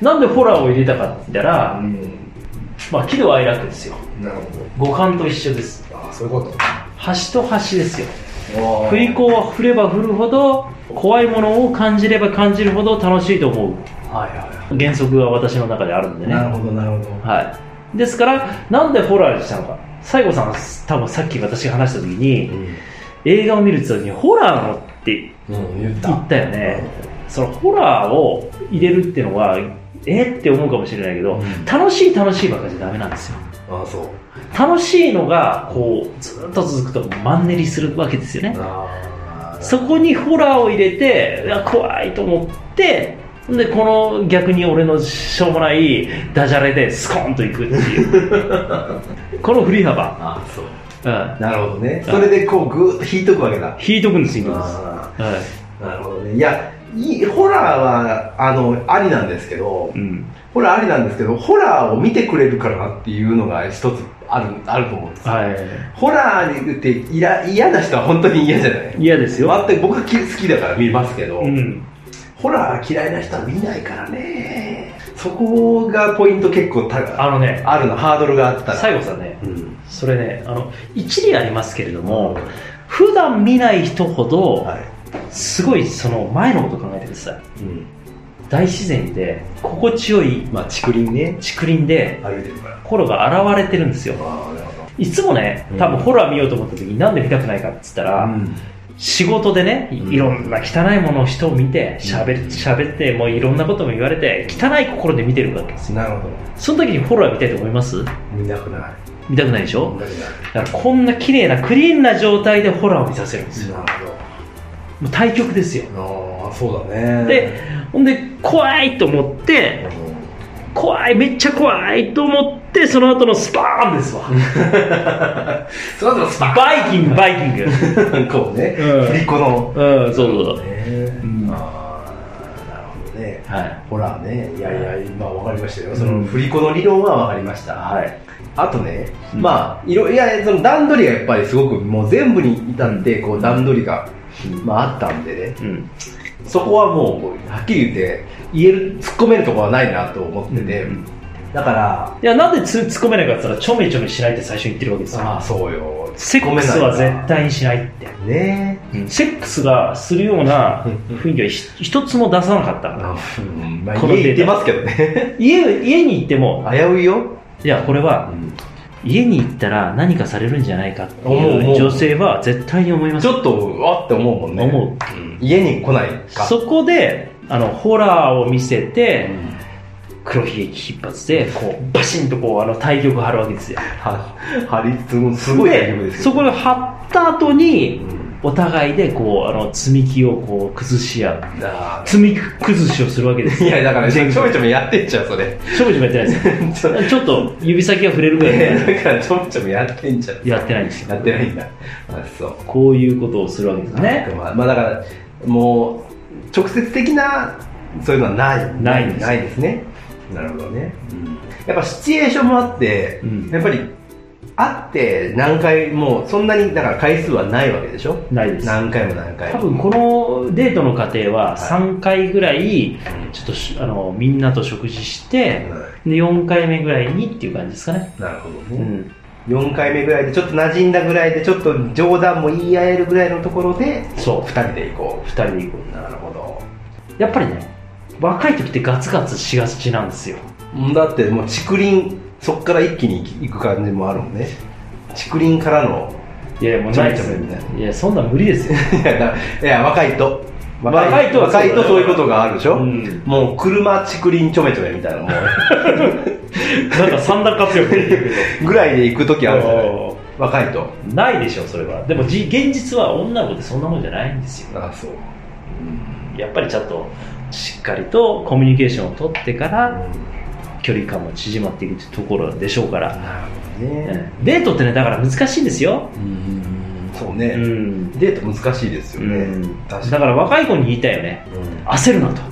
なんでホラーを入れたかって言ったら、
ん。
まあ、喜怒哀楽ですよ。
なるほ
五感と一緒です。
どああそういうこと。
端と端ですよ。
あ
振り子は振れば振るほど怖いものを感じれば感じるほど楽しいと思う。
はいはいは
原則が私の中であるんでね。
いなるほどなるほど。
はい。ですからなんでホラーにしたのか。西郷さん多分さっき私が話した時に、映画を見るっにホラーのって
うん、うん、言った
よね、そのホラーを入れるっていうのはえって思うかもしれないけど、
うん。
楽しい楽しいばっかじゃダメなんですよ。
ああそう。
楽しいのがこうずっと続くとマンネリするわけですよね。そこにホラーを入れて怖いと思ってでこの逆に俺のしょうもないダジャレでスコーンといくっていう。この振り幅、
ああそう
うん、
なるほどね。それでこうグーッと引いとくわけだ。
引いとくんです引いとくんです、
あ
はい
あなるほどね。いやいいホラーはあのありなんですけど
うん、
ホラーありなんですけどホラーを見てくれるからなっていうのが一つあるあると思うんですよ。
はい。
ホラーにって嫌な人は本当に嫌じゃない？
嫌ですよ、
全く僕はき好きだから見ますけど、
うん、
ホラー嫌いな人は見ないからね。そこがポイント結構高
あのね
あるのハードルがあったら。
西郷さんね
うん
それねあの一理ありますけれども普段見ない人ほど
はい。
すごいその前のこと考えてください。
うん。
大自然で心地よい
まあ竹林ね。
竹林で
歩いてるから。
心が現れてるんですよ。いつもね
うん。
多分ホラー見ようと思った時になんで見たくないかって言ったら、仕事でね
うん。
いろんな汚いものを人を見て喋しゃべってもういろんなことも言われて汚い心で見てるわけですよ。
なるほど。
その時にホラー見たいと思います？
見たくない
見たくないでしょ？だからこんな綺麗なクリーンな状態でホラーを見させるんですよ。
なる
もう対極ですよ。
ほどああそうだね。
でほんで怖いと思って怖いめっちゃ怖いと思ってその後のスパーンですわ。
その後のスパ
バイキングバイキング。
ッ こうね
うん。
振り子の。
うんそうそうそう。
ね。
ん。
ああなるほどね。
はい。
ホラーね。いやいや今分かりましたよ。そ
うん。
の振り子の理論は分かりました。
はい
あとね、
うん。
まあいろいやその段取りがやっぱりすごくもう全部に至ってこう段取りが、まあ、あったんでね。
うん。
そこはもうはっきり言って言える突っ込めるところはないなと思ってて、
うん
だから
いやなんでつ突っ込めないかって言ったらちょめちょめしないって最初に言ってるわけですよ。
ああそうよ。
セックスは絶対にしないって。
ね。
うん。セックスがするような雰囲気はひ一つも出さなかった。
うん。まあ
このデータ。
家行ってますけどね。
家、家に行っても、
危ういよ、
いや、これは、家に行ったら何かされるんじゃないかっていうう女性は絶対に思います。
ちょっとあって思うもんね。
思う。
うん。家に来ないか。
そこであのホラーを見せて、黒ひげ危引発でこうバシンとこうあの対局張るわけですよ。
は張りつつすごい大丈夫です
そこで張った後に
うん
お互いでこうあの積み木をこう崩し合う
あ
積み崩しをするわけです
いやだからちょ
全
めちょめやってんじゃんそれ。
ちょめちょめやってないです。
ちょ
よちょっと指先が触れるぐらいで
だからちょめちょめやってんじゃん
やってないんですよ。
やってないんだ。あそう。
こういうことをするわけですね。
まあ、まあだからもう直接的なそういうのはない
ないんです。
ないですね。なるほどね、やっぱシチュエーションもあって、
うん。
やっぱり会って何回もそんなにだから回数はないわけでしょ？
ないです。
何回も何回も。
多分このデートの過程は3回ぐらいちょっとしあのみんなと食事してで4回目ぐらいにっていう感じですかね、
なるほどね、
うん、
4回目ぐらいでちょっと馴染んだぐらいでちょっと冗談も言い合えるぐらいのところで
そう。
2人で行こ
2人で行こ
うなるほど。
うやっぱりね若い時ってガツガツしがちなんですよ。
うんだってもう竹林そっから一気に行く感じもあるもんね。竹林からの
いやもうないです。
ちょめちょめみたいな。い
やそんなん無理ですよ。
いや若いと。
若いとは
若いとそういうことがあるでしょ、
うん。
もう車竹林ちょめちょめみたいなも
なんか三段活用
ぐらいで行く時あるじゃない？
お
若いと。
ないでしょそれは。でもじ現実は女の子ってそんなもんじゃないんですよ。
あそう。
やっぱりちゃんとしっかりとコミュニケーションを取ってから距離感も縮まっていくところでしょうから、
ね、
うん。デートってねだから難しいんですよ、
そうね、
うん。
デート難しいですよね、
うん。だから若い子に言いたいよね。
に、
焦るなと。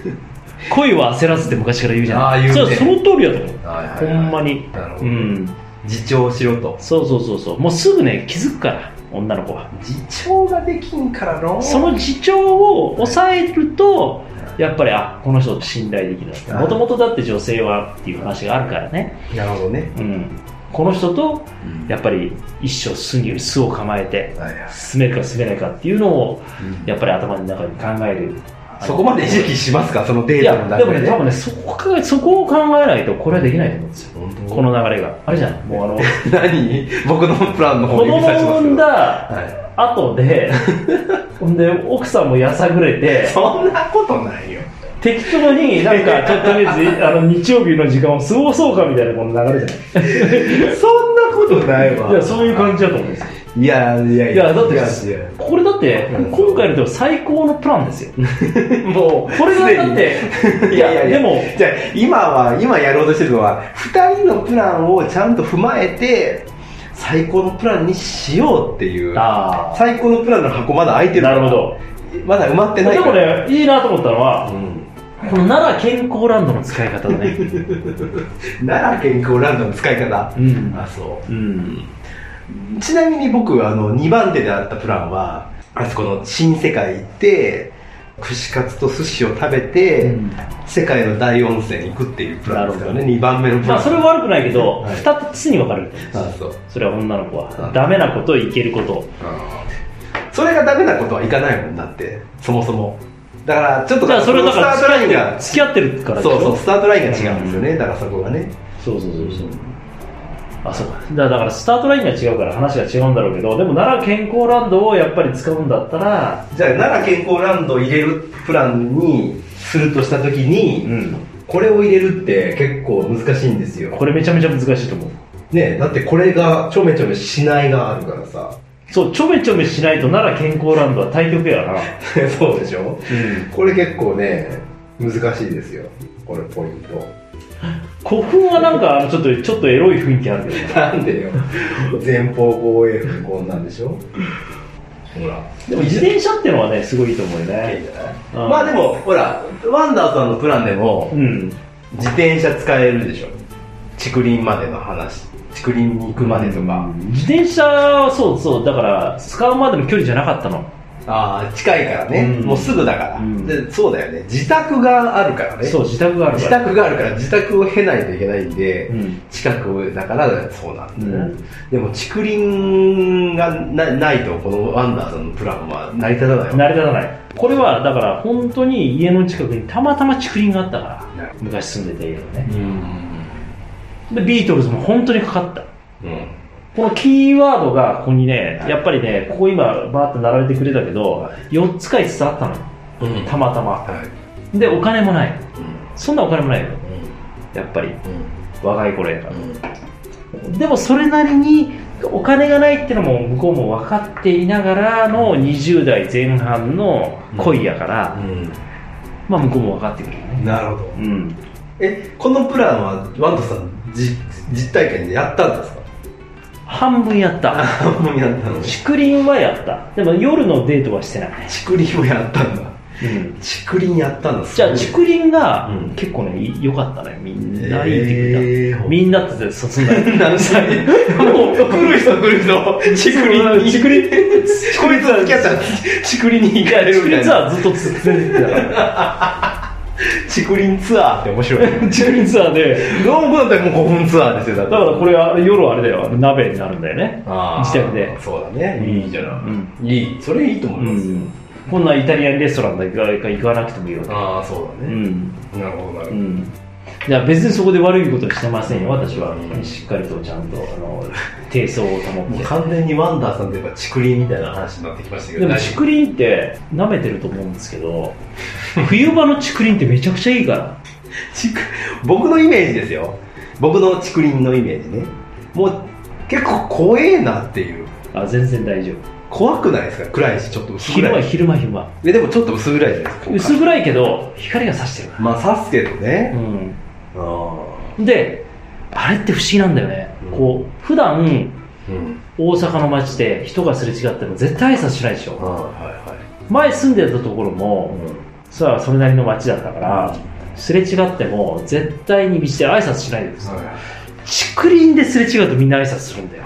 恋は焦らずって昔から言うじゃない
ね。
そうその通りだと思う、
はいはいはい。
ほんまに。
なるほど、
うん。
自重しろと。
そうそうそうそう。もうすぐね気づくから女の子は。
自重ができんからの。
その自重を抑えるとやっぱりあこの人信頼できるなもともとだって女性はっていう話があるからね、
なるほどね、
うん、この人とやっぱり一生住に巣を構えて
はいはい。
住めるか住めないかっていうのをやっぱり頭の中に考える
そこまで意識しますか？そのデートの
で。もね
中で
多分ねそこかそこを考えないとこれはできないと思うんですよ。この流れが。あれじゃん。もうあの
何？僕のプランの方
子
に指さします
供産んだ
は
後で ほんで奥さんもやさぐれて
い、そんなことないよ。
適当になんかちょっととりあえずあの日曜日の時間を過ごそうかみたいなこの流れじゃない？
そんなことないわ。
いやそういう感じだと思うんですよ
いやいや
いや。だってこれだって
うん。
今回のでも最高のプランですよ。
もう
これがだって
いやいや
でも
じゃあ今は今やろうとしてるのは2人のプランをちゃんと踏まえて最高のプランにしようっていう。
あ
最高のプランの箱まだ開いて
あ
る。
なるほど。
まだ埋まってない
でもねいいなと思ったのは
うん。
この奈良健康ランドの使い方だね。
奈良健康ランドの使い方。
うん。
あそう。
うん
ちなみに僕あの2番手であったプランはあそこの新世界行って串カツと寿司を食べて、
うん。
世界の大温泉行くっていうプランですからね
なる
2番目のプラン、
まあそれは悪くないけど
はい。
2つに分かれる。
あそう。
それは女の子は
あ
ダメなこといけること。
それがダメなことはいかないもんだってそもそも。だからちょっと
じゃあそれだから
スタートラインが
付き合ってるから
そうそうスタートラインが違うんですよね、だからそこがね。
そうそうそうそうあそうか。だからだからスタートラインが違うから話が違うんだろうけどでも奈良健康ランドをやっぱり使うんだったら
じゃあ奈良健康ランドを入れるプランにするとした時に、
うん。
これを入れるって結構難しいんですよ。
これめちゃめちゃ難しいと思う。
ねだってこれがちょめちょめしないがあるからさ。
そうちょめちょめしないと奈良健康ランドは対局やな
そうでしょ？
うん。
これ結構ね難しいですよ。これポイント
古墳はなんかちょっとちょっとエロい雰囲気あるけどな
なんでよ。前方後衛風こんなんでしょ？ほら。
でも自転車ってのはねすごいいいと思うよ
いいん
ね
じゃない？
うん。
まあでもほらワンダーさんのプランでも
うん。
自転車使えるでしょ？竹林までの話。竹林に行くまでとか、
自転車そうそう。だから使うまでの距離じゃなかったの
ああ、近いからね、
うん
もうすぐだから、
うん
で。そうだよね。自宅があるからね。
そう、自宅がある
自
から。
宅があるから、自宅を経ないといけないんで、
うん。
近くだからそうなんだね、
うん
でも竹林がなないとこのワンダーさんのプランは成り立たないわ
成り立たない。これは、だから、本当に家の近くにたまたま竹林があったから、
なる
昔住んでた家のね。
うん
で、ビートルズも本当にかかった。
うん
このキーワードがここにね、やっぱりね、ここ今バーッと並べてくれたけど、4つか5つあったのよ。
うん
たまたま。
はい
で、お金もない。
うん
そんなお金もないよ。やっぱり、若い頃やから。でもそれなりにお金がないっていうのも向こうも分かっていながらの20代前半の恋やから、
うん
まあ向こうも分かってくるよね。
なるほど
うん。
えこのプランはワンダさんじ実体験でやったんですか？
半分やった。
もうやったの
竹林はやった。でも夜のデートはしてない。
竹林もやったんだ
うん。
竹林やったんだ
じゃあ竹林が
うん
結構ね、良かったね。みんな
え
いいってくれた。
ー
みんなって そそんな。
なんでもう来る人来る人竹林
竹林。
こいつは付き合ったら竹林に行かれるみたいな
竹林ツアーずっと続けてたから。
竹林ツアーって面白い。
竹林ツアーで、
どうもだったらもう5分ツアーですよだ
だからこれは夜あれだよ、鍋になるんだよね。自宅で。
そうだね。いいじゃない、
うん。
いい。それいいと思いますよ、
こんなイタリアンレストランだけ行かなくてもいいわけ。
ああそうだね、
うん。
なるほどなるほど、
うん。いや、別にそこで悪いことしてませんよ、私は。しっかりとちゃんと、あの、低層を保って。
完全にワンダーさんといえば竹林みたいな話になってきましたけど。
でも竹林って舐めてると思うんですけど、冬場の竹林ってめちゃくちゃいいから。
竹僕のイメージですよ僕の竹林のイメージねもう結構怖えなっていう
あ、全然大丈夫。
怖くないですか？暗いしちょっと薄
昼間、
暗い
昼間、昼間。
えでもちょっと薄暗いじゃないですか
薄暗いけど、光が差してるか
まあ刺すけど
ら。
ね、
う
あ
ん。で、あれって不思議なんだよね。
うん
こう、普段、
あうん
大阪の街で人がすれ違っても絶対挨拶しないでしょ。
あはいはい
前住んでたところも、さあそれなりの街だったから、すれ違っても絶対に道で挨拶しないでください。竹林ですれ違うとみんな挨拶するんだよ。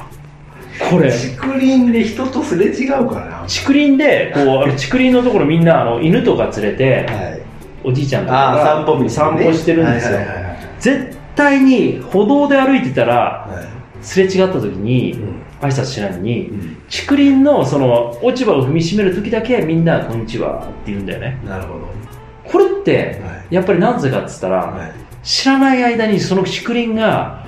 これ。
竹林で人とすれ違うからな。
竹林で、こう、竹林のところみんなあの犬とか連れて、
はい。
おじいちゃんとか
散歩道ね。
散歩してるんですよ。
はいはいはいはい。
絶対に歩道で歩いてたら、
はい。
すれ違った時に
うん。
挨拶しないのに、
うん。
竹林のその落ち葉を踏みしめる時だけみんな「こんにちは」って言うんだよね。
なるほど
これって
は
やっぱりなぜかっつったら、
はい。
知らない間にその竹林が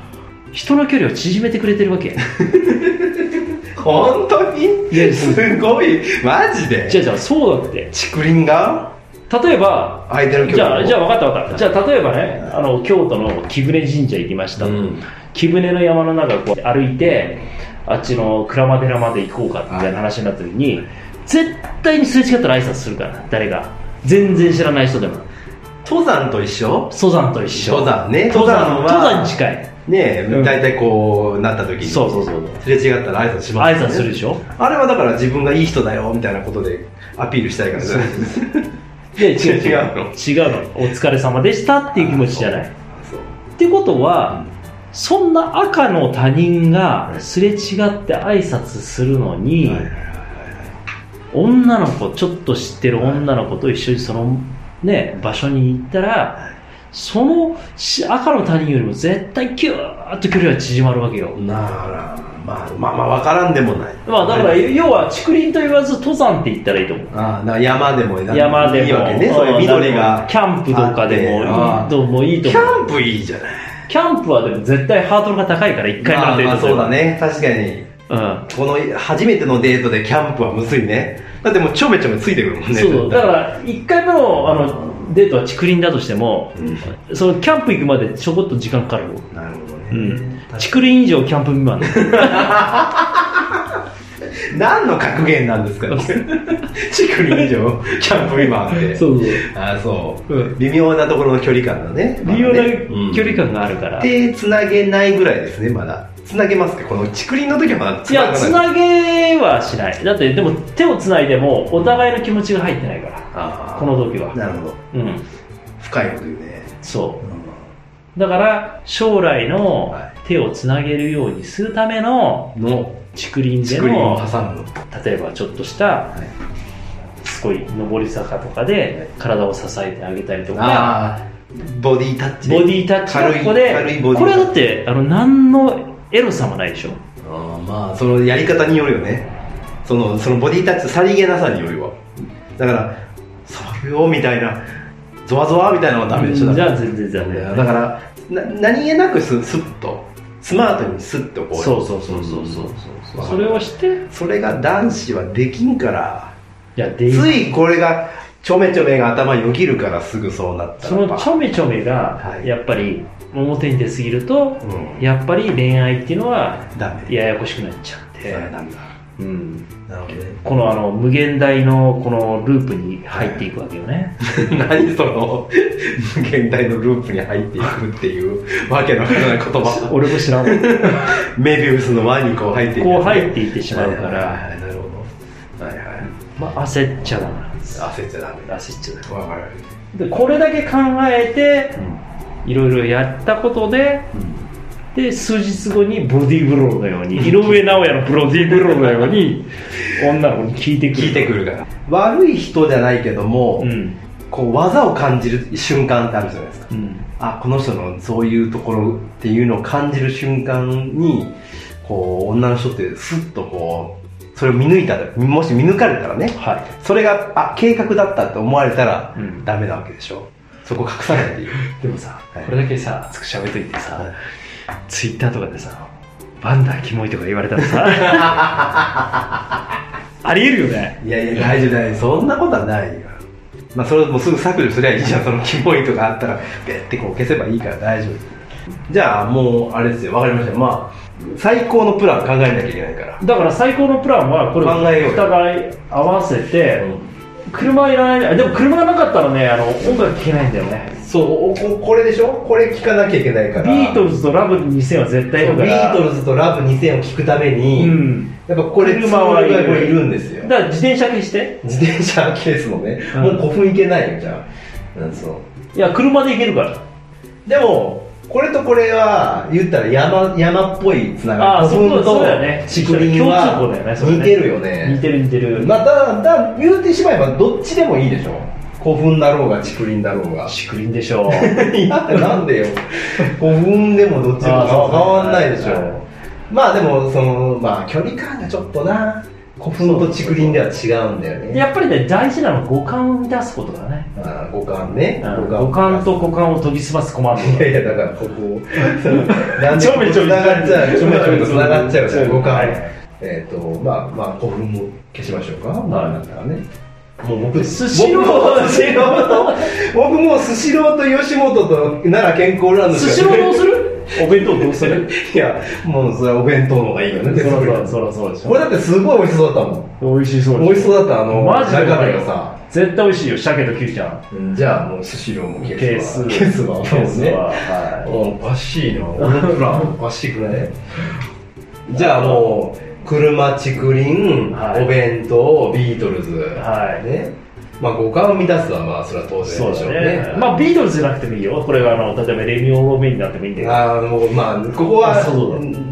人の距離を縮めてくれてるわけ。
本当に？
いや
すごい。マジで？
じゃあじゃあそうだって。
竹林が？
例えば
相手の距離
じゃあじゃ分かった分かった。じゃあ例えばねあの京都の貴船神社行きました、
うん。
貴船の山の中こう歩いてあっちの鞍馬寺まで行こうかみたいな話になった時に、絶対にすれ違ったら挨拶するから誰が全然知らない人でも。
登山と一緒？
登山と一緒。
登山ね。
登山
は
登山に近い。
ねえ
うん。
大体こうなった時に。
そうそうそう
すれ違ったら挨拶します
挨拶するでしょ？
あれはだから自分がいい人だよみたいなことでアピールしたいからじゃない？ですか
で違う。
違うの？
違うの。お疲れ様でしたっていう気持ちじゃない。ってことは、そんな赤の他人がすれ違って挨拶するのに、
はいはいはい
女の子ちょっと知ってる女の子と一緒にそのね場所に行ったらそのし赤の他人よりも絶対キューッと距離が縮まるわけよ、
ならまあまあまあ分からんでもない。
まあだから要は竹林と言わず登山って言ったらいいと思う。
ああ山でも
山でも。
いいわけねそういう緑が。
キャンプとかでもいいともいいと
キ
思う
ャンプいいじゃない。
キャンプはでも絶対ハードルが高いから1回目
まあまあ
のデート
そうだね。確かに
うん。
この初めてのデートでキャンプはむずいね。だってもうちょめちょめついてくるもんね。
そうだから1回目のあのデートは竹林だとしても、
うん。
そのキャンプ行くまでちょこっと時間かかるよ。
なるほどね、
うん。竹林以上キャンプ未満だ
何の格言なんですか 竹林以上キャンプ今って。
そうそう。
ああそう、
うん。
微妙なところの距離感だね。
微妙な距離感があるから、い
手つなげないぐらいですねまだつなげますか？この竹林の時はまだつな
やつ
な
げはしない。だってでも手をつないでもお互いの気持ちが入ってないから。この時は。
なるほど。
うん。
深いこと言うね、
そう。だから将来の
はい。
手をつなげるようにするための
の
竹林での
挟む
例えばちょっとした
い。
こい上り坂とかで体を支えてあげたりとか
ああボディタッチね。
ボディタッチここで
軽いボディ
これだってあの何のエロさもないでしょ。
あーまあそのやり方によるよね。そのそのボディタッチさりげなさによるわ。だから触るよみたいなゾワゾワみたいなのはダメでしょ。だから
じゃあ全然ダメ。だよ
だからな何気なくススッと。スマートにスッとこう。
そうそうそうそうそうそう。それをして？
それが男子はできんから。
いやで
ついこれがちょめちょめが頭によぎるからすぐそうなった
そのちょめちょめが
はい。
やっぱり表に出すぎると
うん。
やっぱり恋愛っていうのはややこしくなっちゃって。
それなんだ。
うん。
なるほどね。
このあの無限大のこのループに入っていくわけよね、
何その現代のループに入っていくっていうわけのわからない言葉。
俺も知らん。わ
メビウスの輪にこう入っていく
こう入っていってしまうから、
はいはいはいなるほど。はいはい。
まあ、焦っちゃダメ。な
焦っちゃダメ。
焦っちゃダメ。
わかる
でこれだけ考えていろいろやったことでで数日後にボディーブローのように 井上尚弥のプロディーブローのように 女の子に聞いてくる。
聞いてくるから。悪い人じゃないけども、
うん。
こう技を感じる瞬間ってあるじゃないですか。
うん。
あこの人のそういうところっていうのを感じる瞬間にこう女の人ってスッとこうそれを見抜いたらもし見抜かれたらね
はい。
それがあ計画だったって思われたら、
うん。
ダメなわけでしょ。そこ隠さないでいい
でもさ、
はい。
これだけさ熱く喋っといてさ、
はい。
ツイッターとかでさバンダーキモいとか言われたらさ ありえるよね。
いやいや大丈夫大丈夫そんなことはないよ。まあそれもうすぐ削除すりゃいいじゃん。そのキモいとかあったらペッてこう消せばいいから大丈夫。じゃあもうあれですよ。わかりました。まあ最高のプラン考えなきゃいけないから。
だから最高のプランはこれ
考えようよ。
お互い合わせて、車いらない。あでも車がなかったらねあの音楽聴けないんだよね。
そうおここれでしょ？これ聞かなきゃいけないから。
ビートルズとラブ2000は絶対いるから。
ビートルズとラブ2000を聞くために、
うん。
やっぱこれ
車はいる
んですよ。
だから自転車消して。
自転車ケースのね、
うん。
もう古墳いけないよじゃあ、うん、そう。
いや車で行けるから。
でもこれとこれは言ったら山山っぽいつながり。
あ
古墳
そうだよね。
竹林は似てるよね。
似てる似てる。
まあ、だだ言うてしまえばどっちでもいいでしょ。古墳だろうが竹林だろうが。
竹林でしょ
いやなんでよ。古墳でもどっちでも変わんないでしょ。
はい
まあでもそのまあ距離感がちょっとな古墳と竹林では違うんだよね。
やっぱりね大事なのは五感を満たすことだね。
あ五感ね。
五感と五感を研ぎ澄ますコマンド
いやいやだからここ なんで
ちょめちょめ
つながっちゃう。ちょめちょめとつながっちゃうじゃん五感。
はい。
えっとまあまあ古墳も消しましょうか。まあだからね。もう僕
スシロー
スシローと僕もスシローと吉本と奈良健康ランド
寿司をどうするお弁当どうする？
いやもうそれはお弁当の方がいいよね。
そらそらそうでしょ。
これだってすごい美味しそうだったもん。
美味しそう
美味しそうだったあの
マジで
中身がさ。
絶対美味しいよ。鮭とキュウリちゃん。
じゃあもうスシローも消
ケース
す。わ消すわ。もう
ケース
ね
はは
おかしいな。俺のプランおかしくない？じゃあもう車竹林、
はい。
お弁当ビートルズ、
はい。
ねまあ五感を満たすはまあそれは当然でしょう
だ
ね。
ねまあビートルズじゃなくてもいいよ。これがあの例えばレミオロメンになってもいいんだけど
あのもうまあここは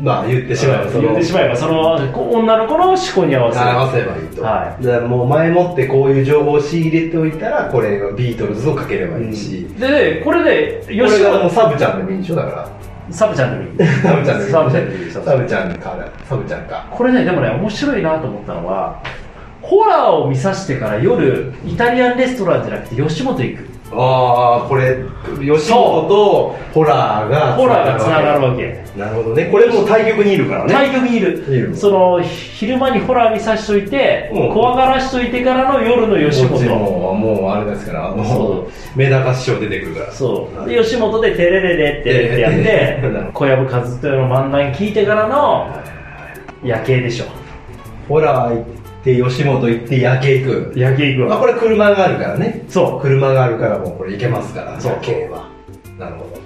まあ言ってしまえばその
言ってしまえばそのこ女の子の思考に合わせる。
合わせればいいと、
は
だからもう前もってこういう情報を仕入れておいたらこれがビートルズをかければいいし、
でねこれで
これ
吉
がもう
本
サブちゃんでもいいんでしょ？だから。
サブちゃんでもいい。
サブちゃんでもいい
サブちゃんでもいい。
サブちゃんか。らサブちゃんか。
これねでもね面白いなと思ったのはホラーを見さしてから夜イタリアンレストランじゃなくて吉本行く。
ああこれ吉本とホラーが
ホラーがつながるわけ。
なるほどね。これもう対局にいるからね。
対局にい
い
る
る
その昼間にホラー見さしといて、
う。ん
怖がらしといてからの夜の吉本
ももうあれですからあの
そ
メダカ師匠出てくるから。
そう。で吉本でテレレレってやって小籔和豊の漫談聞いてからの夜景でしょ。
ホラー行って吉本行って夜景行く。
夜景行く
あこれ車があるからね。
そう。
車があるからもうこれ行けますから
そう。
夜景は。なるほど。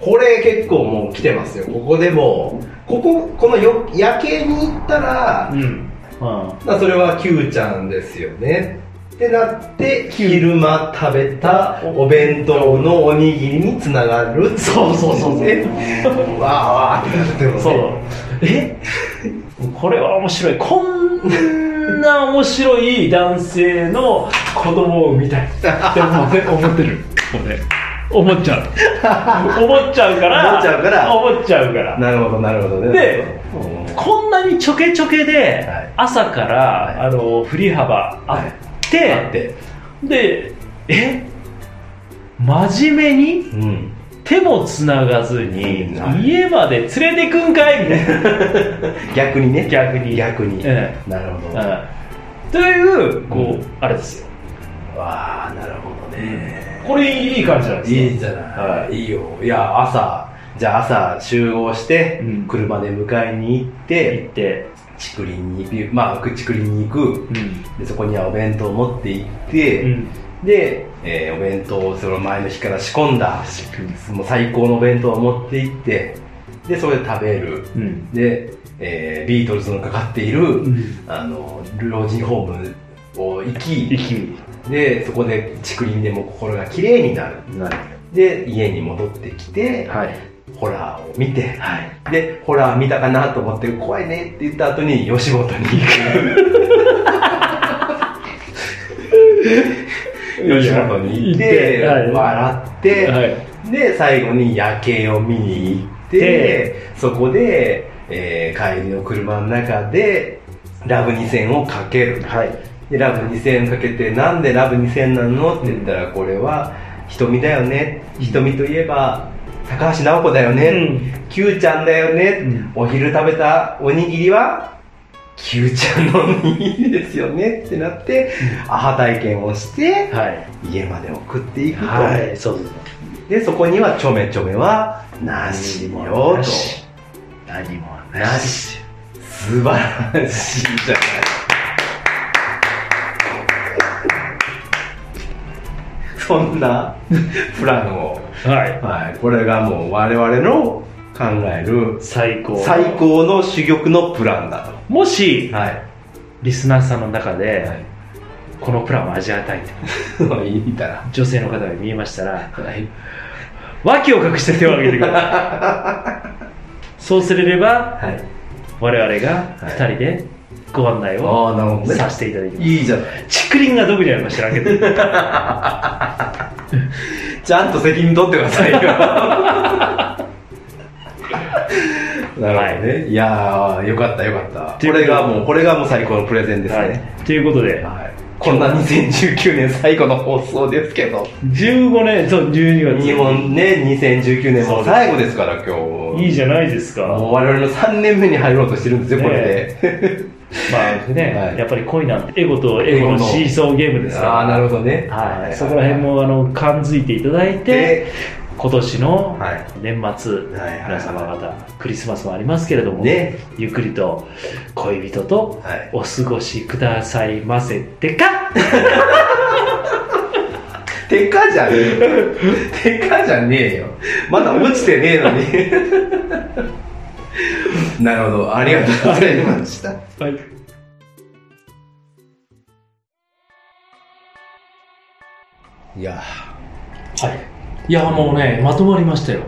これ結構もう来てますよ。ここでもこここのよ夜景に行ったら、
うん、うん、
まあ、それは Q ちゃんですよね。ってなって昼間食べたお弁当のおにぎりにつながる。
そうそうそうそう。
ね わーわーってなってもね。
そう。え？これは面白い。こんんな面白い男性の子供を産みたいって思って思ってる。俺思っちゃう。思っちゃうから
思っちゃうから。
思っちゃうから。
なるほどなるほどね。
で
うん。
こんなにちょけちょけで
はい。
朝から、
はい。
あの振り幅あって、
あって。
でえ真面目に
うん
手もつながずに、家まで連れてくんかいみたいな。
逆にね。
逆に。
逆に。
え
なるほど。
うんというこう、
うん。
あれですよ。
わあなるほどね。
これいい感じなんですよ
いいじゃない、
はい。
い、いよ。いや朝じゃあ朝集合して、
うん。
車で迎えに行っ
行って。て、
竹林にまあ竹林に行く。
うん。
でそこにはお弁当を持って行って、
うん
で、えーお弁当をその前の日から仕込んだもう最高のお弁当を持って行ってでそれで食べる。
うん。
で、えービートルズのかかっている、
ん。
あの老人ホームを行き
息
でそこで竹林でも心が綺麗になる。
なる。
で家に戻ってきて、
はい。
ホラーを見て、
はい。
でホラー見たかなと思って怖いねって言った後に吉本に行く 吉本に行って
はい。
笑って、
はい。
で最後に夜景を見に行って
で
そこで、えー帰りの車の中でラブ2000をかける。
はい。
でラブ2000かけてなんでラブ2000なのって言ったらこれは瞳だよね。瞳といえば高橋直子だよね、
うん。
Q ちゃんだよね、
うん。
お昼食べたおにぎりは Q ちゃんのおにぎりですよねってなって、アハ体験をして、
はい
家まで送っていくと、
はいそうです
でそこにはちょめちょめはなしよと
なし何も
なし素晴らしいじゃないそんなプランを、
はい
はい、これがもう我々の考える
最高
最高の珠玉のプランだ
もし
とはい。
リスナーさんの中で、
はい。
このプランを味わいたいと。女性の方が見えましたら、脇を隠して手を挙げてください。そうすれば
はい。
我々が2人でご案内をさせていただきます。
いいじゃない。
竹林がどこにあるか知らんけど。
ちゃんと責任取ってくださいよなるほどね、い、やーよかったよかった。これがもうこれがもう最高のプレゼンですね、
はいということで。
はい、こんな2019年最後の放送ですけど。
15年そう12月。
日本ね2019年も最後ですから今日。
いいじゃないですか。
もう我々の3年目に入ろうとしてるんですよこれで、
まあね、
はい。
やっぱり恋なんてエゴとエゴのシーソーゲームですから。
ああなるほどね。
はい、そこら辺もあの感づいていただいて
で
今年の
はい。
年末、
はいはい
皆様方クリスマスもありますけれども、
ね。
ゆっくりと恋人と
はい。
お過ごしくださいませ。ってか
てかじゃねえよ。てかじゃねえよ。まだ落ちてねえのに。なるほど。ありがとうございました。
はい。
いや
はいいやもうねまとまりましたよ。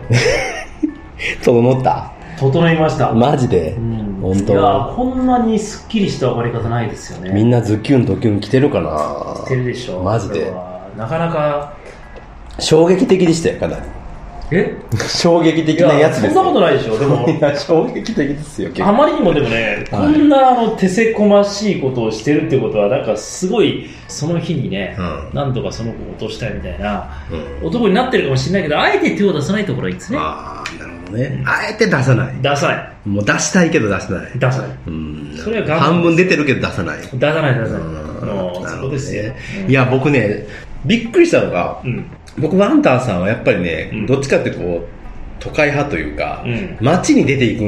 整った？
整いました、
マジで？
うん。
本当。
いやこんなにすっきりした終わり方ないですよね。
みんなズキュンドキュン来てるかな？
知ってるでしょ
マジで。
なかなか。
衝撃的でしたよかなり
え？
衝撃的
いやそんなことないでしょ。でも。
いや衝撃的ですよ結
あまりにもでもね、こんなあの手せこましいことをしてるってことは、なんかすごい、その日にね、
うん。
なんとかその子を落としたいみたいな
うん。
男になってるかもしれないけど、あえて手を出さないところがいいですね。
ああなるほどね。あえて出さない。
出さない。
もう出したいけど出さない。
出さない。
うん。
それは
半分出てるけど出さない。
出さない、出さない。
うん。
そ
なるほど
こですよ。
ね。いや僕ねびっくりしたのが
うん。
僕ワンタンさんはやっぱりね、
うん。
どっちかってこう都会派というか、
うん。
街に出ていく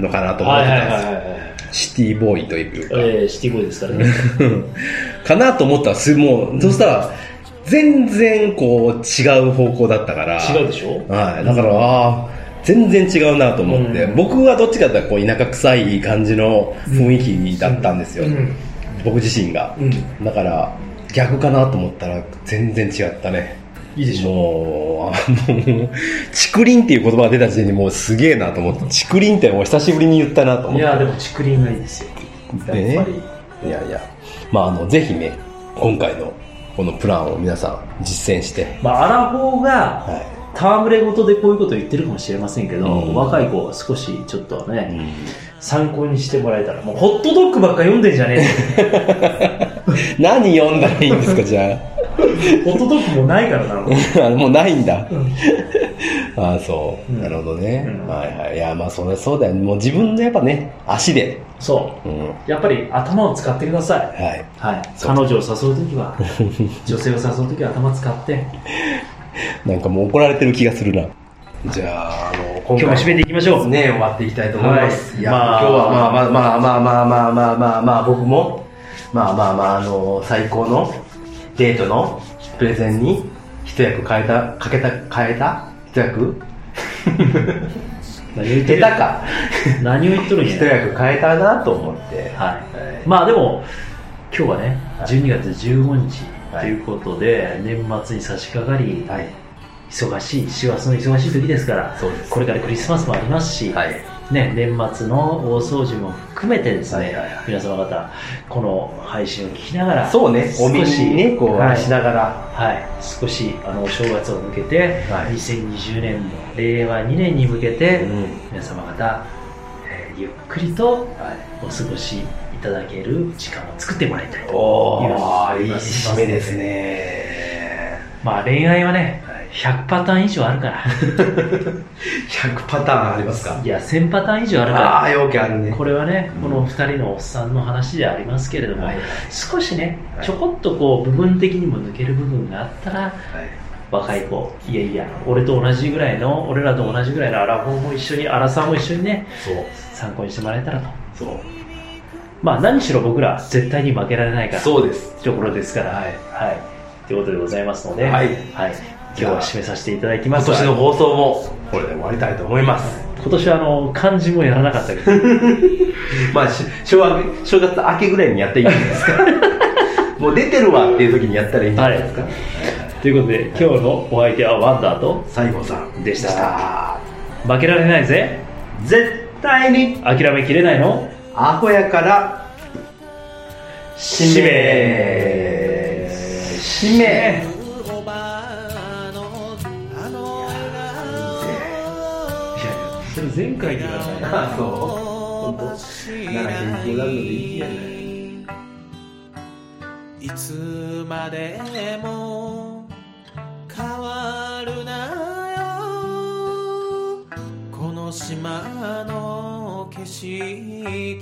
のかなと思ってたんです。よ、
はいはい。
シティボーイというか、
えー、シティボーイですからね。
かなと思ったらすもうそしたら全然こう違う方向だったから。
違うでしょ？
はい、だから、ああ全然違うなと思って、
うん。
僕はどっちかというとこう田舎臭い感じの雰囲気だったんですよ、
うん。
僕自身が、
うん。
だから逆かなと思ったら全然違ったね
いいでしょ
もうあもう竹林っていう言葉が出た時点でもうすげえなと思って竹林ってもう久しぶりに言ったなと思って
いや、でも竹林がいいですよ。やっぱり。
いやいや。まあ、あの、ぜひね、今回のこのプランを皆さん実践して、
まあ、アラフォーが、
は
戯れ事でこういうこと言ってるかもしれませんけど、
うん
若い子は少しちょっと
い。
ね、参考にしてもらえたら、もうホットドッグばっか読んでんじゃねえ
何読んだらいいんですか、じゃ
よホットドッグもないからな、もう
あ。もうないんだ。ああ、そう。
うん
なるほどね。
うん
はいはい。いや、まあ、それそうだよね。もう自分のやっぱね、足で。
そう。
うん。
やっぱり頭を使ってください。
はい。
はい。彼女を誘うときは、女性を誘うときは頭使って、
なんかもう怒られてる気がするな。じゃあ、あの、今
今日も締めていきましょう。
ね、終わっていきたいと思います。いや、
はいまあ
今日はまあまあまあまあまあまあまあまあまあ、僕も、まあまあまあ、あの、最高のデートのプレゼンに一役変えた、かけた、変えた？一役？
何を言ってる？
下手か。
何を言っとるん
一
や。
役変えたなと思って。
はい。まあでも、今日はね、
はい
12月15日
はい
ということで、年末に差し掛かり、
はい。
忙しい、師走の忙しい時ですから、
そうです
これからクリスマスもありますし、
はい。
ね、年末の大掃除も含めてですね、
はいはいはい。
皆様方、この配信を聞きながら、
そうね、お耳
少し
にね、こう、
はい。
しながら。
はい、少しあのお正月を向けて、
はい。
2020年の令和2年に向けて、
うん。
皆様方、えーゆっくりとお過ごしいただける時間を作ってもらいたいと
お
いうふうに思
ー、いい
います
締めですね。
まあ恋愛はね100パターン以上あるから。
100パターンありますか？
いや1000パターン以上あるか
ああ、よくあるね。
らこれはね
うん。
この2人のおっさんの話でありますけれども、
はい
少しね
はい。
ちょこっとこう部分的にも抜ける部分があったら
はい。
若い子いやいや俺と同じぐらいの俺らと同じぐらいのアラフォーも一緒にアラサーも一緒にね。参考にしてもらえたらと。
そう。
まあ何しろ僕ら絶対に負けられないから。
そうです。
ところですから。
はい。
はい。ということでございますので。
はい
今日は締めさせていただきます。
今年の放送もこれで終わりたいと思います。
今年はあの漢字もやらなかったけど。
まあ、し正月正月明けぐらいにやっていいんですか？もう出てるわっていう時にやったらいいんじゃないですか？
ということで今日のお相手はワンダーと
西郷さん
でした。負けられないぜ。
絶対に
諦めきれないの？
アホやから
使命
使命
前回に言わ
そう？本当健康でいいやない？
いつまでも変わるなよ。この島の景色